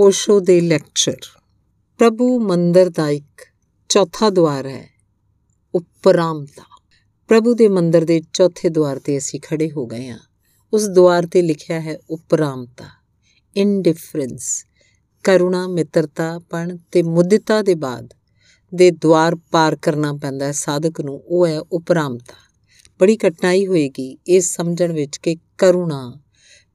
ਓਸ਼ੋ ਦੇ ਲੈਕਚਰ। ਪ੍ਰਭੂ ਮੰਦਰ ਦਾ ਇੱਕ ਚੌਥਾ ਦੁਆਰ ਹੈ, ਉਪਰਾਮਤਾ। ਪ੍ਰਭੂ ਦੇ ਮੰਦਰ ਦੇ ਚੌਥੇ ਦੁਆਰ ਤੇ ਅਸੀਂ ਖੜੇ ਹੋ ਗਏ ਹਾਂ। ਉਸ ਦੁਆਰ ਤੇ ਲਿਖਿਆ ਹੈ ਉਪਰਾਮਤਾ ਇਨਡਿਫਰੈਂਸ ਕਰੁਣਾ, ਮਿੱਤਰਤਾ, ਪਣ ਤੇ ਮੁੱਦਤਾ ਦੇ ਬਾਅਦ ਦੇ ਦੁਆਰ ਪਾਰ ਕਰਨਾ ਪੈਂਦਾ ਹੈ ਸਾਧਕ ਨੂੰ, ਉਹ ਹੈ ਉਪਰਾਮਤਾ। ਬੜੀ ਕਠਿਨਾਈ ਹੋਏਗੀ ਇਹ ਸਮਝਣ ਵਿੱਚ ਕਿ ਕਰੁਣਾ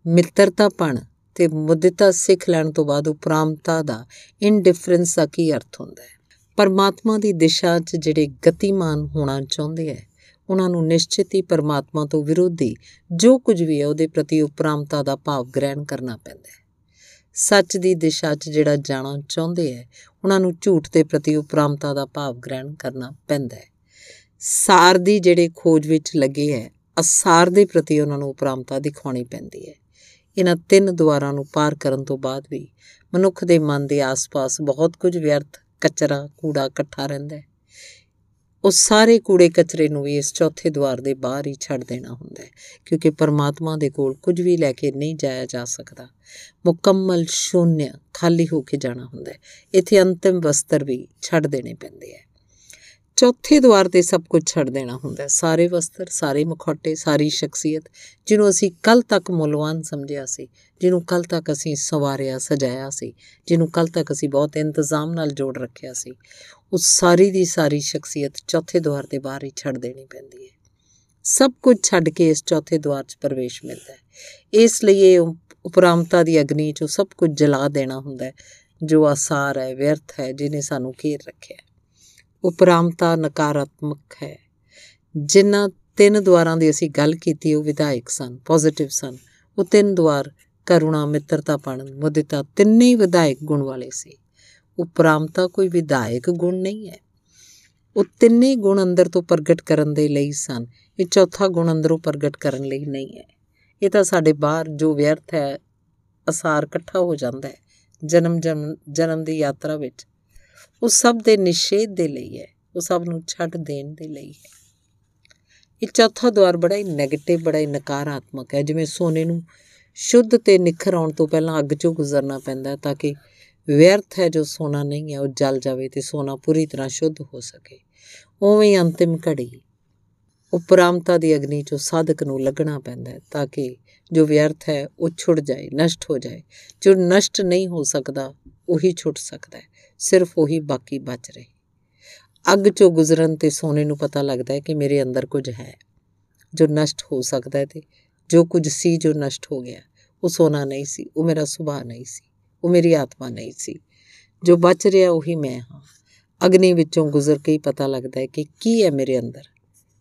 ਮਿੱਤਰਤਾਪਣ ਤੇ ਮੁੱਦਤਾ ਸਿੱਖ ਲੈਣ ਤੋਂ ਬਾਅਦ ਉਪਰਾਮਤਾ ਦਾ ਇਨਡਿਫਰੈਂਸ ਦਾ ਕੀ ਅਰਥ ਹੁੰਦਾ ਹੈ? ਪਰਮਾਤਮਾ ਦੀ ਦਿਸ਼ਾ 'ਚ ਜਿਹੜੇ ਗਤੀਮਾਨ ਹੋਣਾ ਚਾਹੁੰਦੇ ਹੈ, ਉਹਨਾਂ ਨੂੰ ਨਿਸ਼ਚਿਤ ਹੀ ਪਰਮਾਤਮਾ ਤੋਂ ਵਿਰੋਧੀ ਜੋ ਕੁਝ ਵੀ ਹੈ, ਉਹਦੇ ਪ੍ਰਤੀ ਉਪਰਾਮਤਾ ਦਾ ਭਾਵ ਗ੍ਰਹਿਣ ਕਰਨਾ ਪੈਂਦਾ ਹੈ। ਸੱਚ ਦੀ ਦਿਸ਼ਾ 'ਚ ਜਿਹੜਾ ਜਾਣਾ ਚਾਹੁੰਦੇ ਹੈ, ਉਹਨਾਂ ਨੂੰ ਝੂਠ ਦੇ ਪ੍ਰਤੀ ਉਪਰਾਮਤਾ ਦਾ ਭਾਵ ਗ੍ਰਹਿਣ ਕਰਨਾ ਪੈਂਦਾ ਹੈ। ਸਾਰ ਦੀ ਜਿਹੜੇ ਖੋਜ ਵਿੱਚ ਲੱਗੇ ਹੈ, ਅਸਾਰ ਦੇ ਪ੍ਰਤੀ ਉਹਨਾਂ ਨੂੰ ਉਪਰਾਮਤਾ ਦਿਖਾਉਣੀ ਪੈਂਦੀ ਹੈ। ਇਹਨਾਂ ਤਿੰਨ ਦੁਆਰਾਂ ਨੂੰ ਪਾਰ ਕਰਨ ਤੋਂ ਬਾਅਦ ਵੀ ਮਨੁੱਖ ਦੇ ਮਨ ਦੇ ਆਸ-ਪਾਸ ਬਹੁਤ ਕੁਝ ਵਿਅਰਥ, ਕਚਰਾ, ਕੂੜਾ ਇਕੱਠਾ ਰਹਿੰਦਾ ਹੈ। ਉਹ ਸਾਰੇ ਕੂੜੇ ਕਚਰੇ ਨੂੰ ਵੀ ਇਸ ਚੌਥੇ ਦੁਆਰ ਦੇ ਬਾਹਰ ਹੀ ਛੱਡ ਦੇਣਾ ਹੁੰਦਾ ਹੈ, ਕਿਉਂਕਿ ਪਰਮਾਤਮਾ ਦੇ ਕੋਲ ਕੁਝ ਵੀ ਲੈ ਕੇ ਨਹੀਂ ਜਾਇਆ ਜਾ ਸਕਦਾ। ਮੁਕੰਮਲ ਸ਼ੂਨਿਆ ਖਾਲੀ ਹੋ ਕੇ ਜਾਣਾ ਹੁੰਦਾ ਹੈ। ਇੱਥੇ ਅੰਤਿਮ ਵਸਤਰ ਵੀ ਛੱਡ ਦੇਣੇ ਪੈਂਦੇ ਆ ਚੌਥੇ ਦੁਆਰ ਤੇ ਸਭ ਕੁਝ ਛੱਡ ਦੇਣਾ ਹੁੰਦਾ ਸਾਰੇ ਵਸਤਰ, ਸਾਰੇ ਮੁਖੌਟੇ, ਸਾਰੀ ਸ਼ਖਸੀਅਤ, ਜਿਹਨੂੰ ਅਸੀਂ ਕੱਲ ਤੱਕ ਮੁੱਲਵਾਨ ਸਮਝਿਆ ਸੀ, ਜਿਹਨੂੰ ਕੱਲ ਤੱਕ ਅਸੀਂ ਸਵਾਰਿਆ, ਸਜਾਇਆ ਸੀ, ਜਿਹਨੂੰ ਕੱਲ ਤੱਕ ਅਸੀਂ ਬਹੁਤ ਇੰਤਜ਼ਾਮ ਨਾਲ ਜੋੜ ਰੱਖਿਆ ਸੀ ਉਸ ਸਾਰੀ ਦੀ ਸਾਰੀ ਸ਼ਖਸੀਅਤ ਚੌਥੇ ਦੁਆਰ ਦੇ ਬਾਹਰ ਹੀ ਛੱਡ ਦੇਣੀ ਪੈਂਦੀ ਹੈ। ਸਭ ਕੁਝ ਛੱਡ ਕੇ ਇਸ ਚੌਥੇ ਦੁਆਰ 'ਚ ਪ੍ਰਵੇਸ਼ ਮਿਲਦਾ ਹੈ। ਇਸ ਲਈ ਇਹ ਉਪਰਾਮਤਾ ਦੀ ਅਗਨੀ 'ਚੋਂ ਸਭ ਕੁਝ ਜਲਾ ਦੇਣਾ ਹੁੰਦਾ ਹੈ, ਜੋ ਆਸਾਰ ਹੈ, ਵਿਅਰਥ ਹੈ ਜਿਨੇ ਸਾਨੂੰ ਘੇਰ ਰੱਖਿਆ ਉਪਰਾਮਤਾ ਨਕਾਰਾਤਮਕ ਹੈ। ਜਿਨ੍ਹਾਂ ਤਿੰਨ ਦੁਆਰਾਂ ਦੀ ਅਸੀਂ ਗੱਲ ਕੀਤੀ, ਉਹ ਵਿਧਾਇਕ ਸਨ ਪੋਜ਼ਿਟਿਵ ਸਨ। ਉਹ ਤਿੰਨ ਦੁਆਰ ਕਰੁਣਾ ਮਿੱਤਰਤਾਪਣ ਮੁਦਿਤਾ ਤਿੰਨੇ ਹੀ ਵਿਧਾਇਕ ਗੁਣ ਵਾਲੇ ਸੀ। ਉਪਰਾਮਤਾ ਕੋਈ ਵਿਧਾਇਕ ਗੁਣ ਨਹੀਂ ਹੈ। ਉਹ ਤਿੰਨੇ ਗੁਣ ਅੰਦਰ ਤੋਂ ਪ੍ਰਗਟ ਕਰਨ ਦੇ ਲਈ ਸਨ। ਇਹ ਚੌਥਾ ਗੁਣ ਅੰਦਰੋਂ ਪ੍ਰਗਟ ਕਰਨ ਲਈ ਨਹੀਂ ਹੈ। ਇਹ ਤਾਂ ਸਾਡੇ ਬਾਹਰ ਜੋ ਵਿਅਰਥ ਹੈ, ਅਸਾਰ ਇਕੱਠਾ ਹੋ ਜਾਂਦਾ ਹੈ। ਜਨਮ ਜਨਮ ਦੀ ਯਾਤਰਾ ਵਿੱਚ ਉਹ ਸਭ ਦੇ ਨਿਸ਼ੇਧ ਦੇ ਲਈ ਹੈ। ਉਹ ਸਭ ਨੂੰ ਛੱਡ ਦੇਣ ਦੇ ਲਈ ਹੈ। ਇਹ ਚੌਥਾ ਦਵਾਰ ਬੜਾ ਹੀ 네ਗੇਟਿਵ ਬੜਾ ਹੀ ਨਕਾਰਾਤਮਕ ਹੈ। ਜਿਵੇਂ ਸੋਨੇ ਨੂੰ ਸ਼ੁੱਧ ਤੇ ਨਿਖਰ ਆਉਣ ਤੋਂ ਪਹਿਲਾਂ ਅੱਗ 'ਚੋਂ ਗੁਜ਼ਰਨਾ ਪੈਂਦਾ ਤਾਂ ਕਿ ਵਿਅਰਥ ਹੈ ਜੋ ਸੋਨਾ ਨਹੀਂ ਹੈ, ਉਹ ਜਲ ਜਾਵੇ ਤੇ ਸੋਨਾ ਪੂਰੀ ਤਰ੍ਹਾਂ ਸ਼ੁੱਧ ਹੋ ਸਕੇ। ਉਵੇਂ ਹੀ ਅੰਤਿਮ ਘੜੀ ਉਪਰਾਮਤਾ ਦੀ ਅਗਨੀ 'ਚੋਂ ਸਾਧਕ ਨੂੰ ਲੱਗਣਾ ਪੈਂਦਾ ਤਾਂ ਕਿ ਜੋ ਵਿਅਰਥ ਹੈ ਉਹ ਛੁੱਟ ਜਾਏ, ਨਸ਼ਟ ਹੋ ਜਾਏ। ਜੋ ਨਸ਼ਟ ਨਹੀਂ ਹੋ ਸਕਦਾ, ਉਹੀ ਛੁੱਟ ਸਕਦਾ ਹੈ। ਸਿਰਫ ਉਹੀ ਬਾਕੀ ਬਚ ਰਹੇ। ਅੱਗ 'ਚੋਂ ਗੁਜ਼ਰਨ ਤੇ ਸੋਨੇ ਨੂੰ ਪਤਾ ਲੱਗਦਾ ਹੈ ਕਿ ਮੇਰੇ ਅੰਦਰ ਕੁਝ ਹੈ, ਜੋ ਨਸ਼ਟ ਹੋ ਸਕਦਾ ਹੈ ਤੇ ਜੋ ਕੁਝ ਸੀ ਜੋ ਨਸ਼ਟ ਹੋ ਗਿਆ। ਉਹ ਸੋਨਾ ਨਹੀਂ ਸੀ, ਉਹ ਮੇਰਾ ਸੁਭਾਅ ਨਹੀਂ ਸੀ, ਉਹ ਮੇਰੀ ਆਤਮਾ ਨਹੀਂ ਸੀ। ਜੋ ਬਚ ਰਿਹਾ ਉਹੀ ਮੈਂ ਹਾਂ। ਅਗਨੀ ਵਿੱਚੋਂ ਗੁਜ਼ਰ ਕੇ ਹੀ ਪਤਾ ਲੱਗਦਾ ਹੈ ਕਿ ਕੀ ਹੈ ਮੇਰੇ ਅੰਦਰ।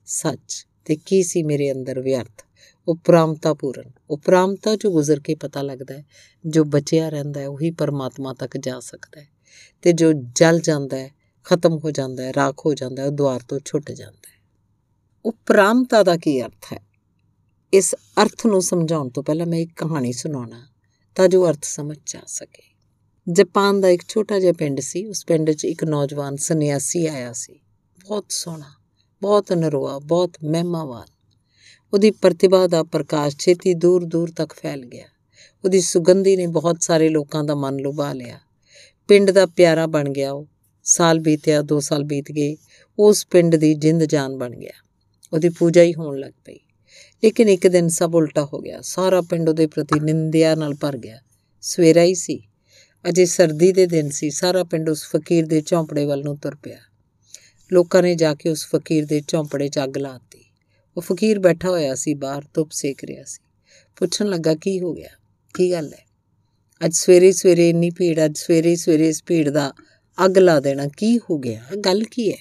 ਸੱਚ ਤੇ ਕੀ ਸੀ ਮੇਰੇ ਅੰਦਰ ਵਿਅਰਥ। ਉਪਰਾਮਤਾ ਪੂਰਨ ਉਪਰਾਮਤਾ ਚੋਂ ਗੁਜ਼ਰ ਕੇ ਪਤਾ ਲੱਗਦਾ ਹੈ, ਜੋ ਬਚਿਆ ਰਹਿੰਦਾ ਹੈ, ਉਹੀ ਪਰਮਾਤਮਾ ਤੱਕ ਜਾ ਸਕਦਾ ਹੈ। ਤੇ ਜੋ ਜਲ ਜਾਂਦਾ ਹੈ, ਖਤਮ ਹੋ ਜਾਂਦਾ ਹੈ, ਰਾਖ ਹੋ ਜਾਂਦਾ ਹੈ, ਉਹ ਦੁਆਰ ਤੋਂ ਛੁੱਟ ਜਾਂਦਾ ਹੈ। ਉਪਰਾਮਤਾ ਦਾ ਕੀ ਅਰਥ ਹੈ? ਇਸ ਅਰਥ ਨੂੰ ਸਮਝਾਉਣ ਤੋਂ ਪਹਿਲਾਂ ਮੈਂ ਇੱਕ ਕਹਾਣੀ ਸੁਣਾਉਣਾ ਤਾਂ ਜੋ ਅਰਥ ਸਮਝ ਜਾ ਸਕੇ। ਜਾਪਾਨ ਦਾ ਇੱਕ ਛੋਟਾ ਜਿਹਾ ਪਿੰਡ ਸੀ, ਉਸ ਪਿੰਡ 'ਚ ਇੱਕ ਨੌਜਵਾਨ ਸੰਨਿਆਸੀ ਆਇਆ ਸੀ। ਬਹੁਤ ਸੋਹਣਾ, ਬਹੁਤ ਨਰੋਆ, ਬਹੁਤ ਮਹਿਮਾਵਾਨ। ਉਹਦੀ ਪ੍ਰਤਿਭਾ ਦਾ ਪ੍ਰਕਾਸ਼ ਛੇਤੀ ਦੂਰ ਦੂਰ ਤੱਕ ਫੈਲ ਗਿਆ। ਉਹਦੀ ਸੁਗੰਧੀ ਨੇ ਬਹੁਤ ਸਾਰੇ ਲੋਕਾਂ ਦਾ ਮਨ ਲੁਭਾ ਲਿਆ। ਪਿੰਡ ਦਾ ਪਿਆਰਾ ਬਣ ਗਿਆ ਉਹ। ਸਾਲ ਬੀਤਿਆ 2 ਸਾਲ ਬੀਤ ਗਏ, ਉਸ ਪਿੰਡ ਦੀ ਜਿੰਦ ਜਾਨ ਬਣ ਗਿਆ। ਉਹਦੀ ਪੂਜਾ ਹੀ ਹੋਣ ਲੱਗ ਪਈ। ਲੇਕਿਨ ਇੱਕ ਦਿਨ ਸਭ ਉਲਟਾ ਹੋ ਗਿਆ। ਸਾਰਾ ਪਿੰਡ ਉਹਦੇ ਪ੍ਰਤੀ ਨਿੰਦਿਆ ਨਾਲ ਭਰ ਗਿਆ। ਸਵੇਰਾ ਹੀ ਸੀ। ਅਜੇ ਸਰਦੀ ਦੇ ਦਿਨ ਸੀ। ਸਾਰਾ ਪਿੰਡ ਉਸ ਫਕੀਰ ਦੇ ਝੌਂਪੜੇ ਵੱਲ ਨੂੰ ਤੁਰ ਪਿਆ। ਲੋਕਾਂ ਨੇ ਜਾ ਕੇ ਉਸ ਫਕੀਰ ਦੇ ਝੌਂਪੜੇ 'ਚ ਅੱਗ ਲਾਤੀ ਉਹ ਫਕੀਰ ਬੈਠਾ ਹੋਇਆ ਸੀ, ਬਾਹਰ ਧੁੱਪ ਸੇਕ ਰਿਹਾ ਸੀ। ਪੁੱਛਣ ਲੱਗਾ, ਕੀ ਹੋ ਗਿਆ? ਕੀ ਗੱਲ ਹੈ? ਅੱਜ ਸਵੇਰੇ ਸਵੇਰੇ ਇੰਨੀ ਭੀੜ, ਅੱਜ ਸਵੇਰੇ ਸਵੇਰੇ ਇਸ ਭੀੜ ਦਾ ਅੱਗ ਲਾ ਦੇਣਾ, ਕੀ ਹੋ ਗਿਆ? ਗੱਲ ਕੀ ਹੈ?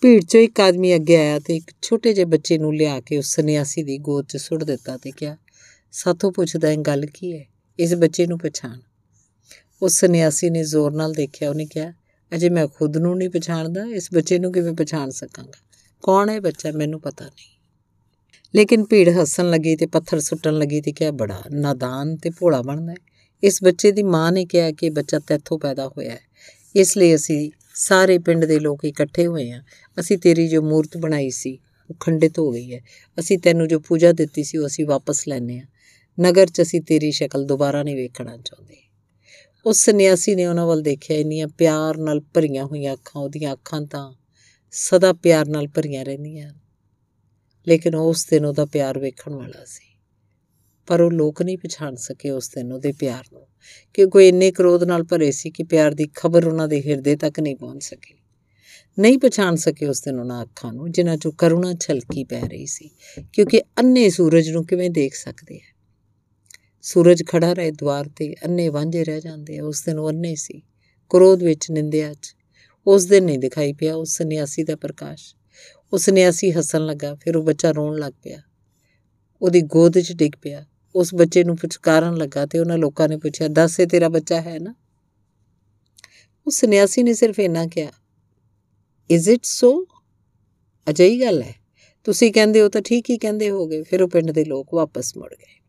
ਭੀੜ 'ਚੋਂ ਇੱਕ ਆਦਮੀ ਅੱਗੇ ਆਇਆ ਤੇ ਇੱਕ ਛੋਟੇ ਜਿਹੇ ਬੱਚੇ ਨੂੰ ਲਿਆ ਕੇ ਉਸ ਸੰਨਿਆਸੀ ਦੀ ਗੋਦ 'ਚ ਸੁੱਟ ਦਿੱਤਾ ਤੇ ਕਿਹਾ, ਸਾਥੋਂ ਪੁੱਛਦਾ ਹੈ ਗੱਲ ਕੀ ਹੈ? ਇਸ ਬੱਚੇ ਨੂੰ ਪਛਾਣ। ਉਸ ਸੰਨਿਆਸੀ ਨੇ ਜ਼ੋਰ ਨਾਲ ਦੇਖਿਆ, ਉਹਨੇ ਕਿਹਾ, ਅਜੇ ਮੈਂ ਖੁਦ ਨੂੰ ਨਹੀਂ ਪਛਾਣਦਾ, ਇਸ ਬੱਚੇ ਨੂੰ ਕਿਵੇਂ ਪਛਾਣ ਸਕਾਂਗਾ? ਕੌਣ ਹੈ ਬੱਚਾ? ਮੈਨੂੰ ਪਤਾ ਨਹੀਂ। ਲੇਕਿਨ ਭੀੜ ਹੱਸਣ ਲੱਗੀ ਤੇ ਪੱਥਰ ਸੁੱਟਣ ਲੱਗੀ ਤੇ ਕਿਹਾ, ਬੜਾ ਨਾਦਾਨ ਤੇ ਭੋਲਾ ਬਣਦਾ ਹੈ। ਇਸ ਬੱਚੇ ਦੀ ਮਾਂ ਨੇ ਕਿਹਾ ਕਿ ਬੱਚਾ ਤੇਥੋਂ ਪੈਦਾ ਹੋਇਆ ਹੈ। ਇਸ ਲਈ ਅਸੀਂ ਸਾਰੇ ਪਿੰਡ ਦੇ ਲੋਕ ਇਕੱਠੇ ਹੋਏ ਆ ਅਸੀਂ ਤੇਰੀ ਜੋ ਮੂਰਤ ਬਣਾਈ ਸੀ, ਉਹ ਖੰਡਿਤ ਹੋ ਗਈ ਹੈ। ਅਸੀਂ ਤੈਨੂੰ ਜੋ ਪੂਜਾ ਦਿੱਤੀ ਸੀ, ਉਹ ਅਸੀਂ ਵਾਪਸ ਲੈਣੇ ਆ ਨਗਰ 'ਚ ਅਸੀਂ ਤੇਰੀ ਸ਼ਕਲ ਦੁਬਾਰਾ ਨਹੀਂ ਵੇਖਣਾ ਚਾਹੁੰਦੇ। ਉਸ ਸੰਨਿਆਸੀ ਨੇ ਉਹਨਾਂ ਵੱਲ ਦੇਖਿਆ, ਇੰਨੀਆਂ ਪਿਆਰ ਨਾਲ ਭਰੀਆਂ ਹੋਈਆਂ ਅੱਖਾਂ, ਉਹਦੀਆਂ ਅੱਖਾਂ ਤਾਂ ਸਦਾ ਪਿਆਰ ਨਾਲ ਭਰੀਆਂ ਰਹਿੰਦੀਆਂ ਲੇਕਿਨ ਉਸ ਦਿਨ ਉਹਦਾ ਪਿਆਰ ਵੇਖਣ ਵਾਲਾ ਸੀ। ਪਰ ਉਹ ਲੋਕ ਨਹੀਂ ਪਛਾਣ ਸਕੇ ਉਸ ਦਿਨ ਉਹਦੇ ਪਿਆਰ ਨੂੰ ਕਿ ਕੋਈ ਇੰਨੇ ਕ੍ਰੋਧ ਨਾਲ ਭਰੇ ਸੀ ਕਿ ਪਿਆਰ ਦੀ ਖਬਰ ਉਹਨਾਂ ਦੇ ਹਿਰਦੇ ਤੱਕ ਨਹੀਂ ਪਹੁੰਚ ਸਕੀ। ਨਹੀਂ ਪਛਾਣ ਸਕੇ ਉਸ ਦਿਨ ਉਹਨਾਂ ਅੱਖਾਂ ਨੂੰ, ਜਿਨ੍ਹਾਂ 'ਚੋਂ ਕਰੁਣਾ ਛਲਕੀ ਪੈ ਰਹੀ ਸੀ, ਕਿਉਂਕਿ ਅੰਨੇ ਸੂਰਜ ਨੂੰ ਕਿਵੇਂ ਦੇਖ ਸਕਦੇ ਆ? ਸੂਰਜ ਖੜਾ ਰਹੇ ਦਵਾਰ ਤੇ, ਅੰਨੇ ਵਾਂਝੇ ਰਹਿ ਜਾਂਦੇ ਆ, ਉਸ ਦਿਨ ਉਹ ਅੰਨੇ ਸੀ, ਕ੍ਰੋਧ ਵਿੱਚ ਨਿੰਦਿਆ 'ਚ। ਉਸ ਦਿਨ ਨਹੀਂ ਦਿਖਾਈ ਪਿਆ ਉਸ ਸੰਨਿਆਸੀ ਦਾ ਪ੍ਰਕਾਸ਼। ਉਸ ਸੰਨਿਆਸੀ ਹੱਸਣ ਲੱਗਾ, ਫਿਰ ਉਹ ਬੱਚਾ ਰੋਣ ਲੱਗ ਪਿਆ। ਉਹਦੀ ਗੋਦ 'ਚ ਡਿੱਗ ਪਿਆ। ਉਸ ਬੱਚੇ ਨੂੰ ਪੁਚਕਾਰਨ ਲੱਗਾ ਤੇ ਉਹਨਾਂ ਲੋਕਾਂ ਨੇ ਪੁੱਛਿਆ, ਦੱਸ ਇਹ ਤੇਰਾ ਬੱਚਾ ਹੈ ਨਾ? ਉਸ ਸੰਨਿਆਸੀ ਨੇ ਸਿਰਫ ਇੰਨਾ ਕਿਹਾ ਇਜ਼ ਇਟ ਸੋ ਅਜਿਹੀ ਗੱਲ ਹੈ। ਤੁਸੀਂ ਕਹਿੰਦੇ ਹੋ ਤਾਂ ਠੀਕ ਹੀ ਕਹਿੰਦੇ ਹੋਗੇ ਫਿਰ ਉਹ ਪਿੰਡ ਦੇ ਲੋਕ ਵਾਪਸ ਮੁੜ ਗਏ।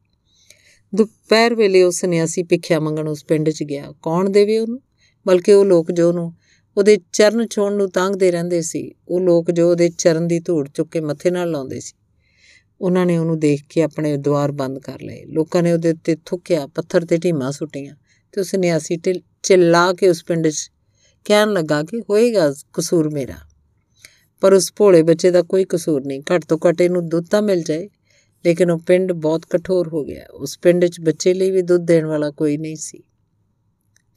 ਦੁਪਹਿਰ ਵੇਲੇ ਉਹ ਸੰਨਿਆਸੀ ਭਿੱਖਿਆ ਮੰਗਣ ਉਸ ਪਿੰਡ 'ਚ ਗਿਆ। ਕੌਣ ਦੇਵੇ ਉਹਨੂੰ? ਬਲਕਿ ਉਹ ਲੋਕ ਜੋ ਉਹਨੂੰ ਉਹਦੇ ਚਰਨ ਛੋਣ ਨੂੰ ਤਾਂਗਦੇ ਰਹਿੰਦੇ ਸੀ, ਉਹ ਲੋਕ ਜੋ ਉਹਦੇ ਚਰਨ ਦੀ ਧੂੜ ਚੁੱਕ ਕੇ ਮੱਥੇ ਨਾਲ ਲਾਉਂਦੇ ਸੀ। ਉਹਨਾਂ ਨੇ ਉਹਨੂੰ ਦੇਖ ਕੇ ਆਪਣੇ ਦਵਾਰ ਬੰਦ ਕਰ ਲਏ। ਲੋਕਾਂ ਨੇ ਉਹਦੇ ਉੱਤੇ ਥੁੱਕਿਆ, ਪੱਥਰ ਤੇ ਢੀਮਾ ਸੁੱਟੀਆਂ ਤੇ ਉਸ ਨਿਆਸੀ ਚਿੱਲਾ ਕੇ ਉਸ ਪਿੰਡ 'ਚ ਕਹਿਣ ਲੱਗਾ ਕਿ ਹੋਏਗਾ ਕਸੂਰ ਮੇਰਾ, ਪਰ ਉਸ ਭੋਲੇ ਬੱਚੇ ਦਾ ਕੋਈ ਕਸੂਰ ਨਹੀਂ। ਘੱਟ ਤੋਂ ਘੱਟ ਇਹਨੂੰ ਦੁੱਧ ਤਾਂ ਮਿਲ ਜਾਏ, ਲੇਕਿਨ ਉਹ ਪਿੰਡ ਬਹੁਤ ਕਠੋਰ ਹੋ ਗਿਆ। ਉਸ ਪਿੰਡ 'ਚ ਬੱਚੇ ਲਈ ਵੀ ਦੁੱਧ ਦੇਣ ਵਾਲਾ ਕੋਈ ਨਹੀਂ ਸੀ।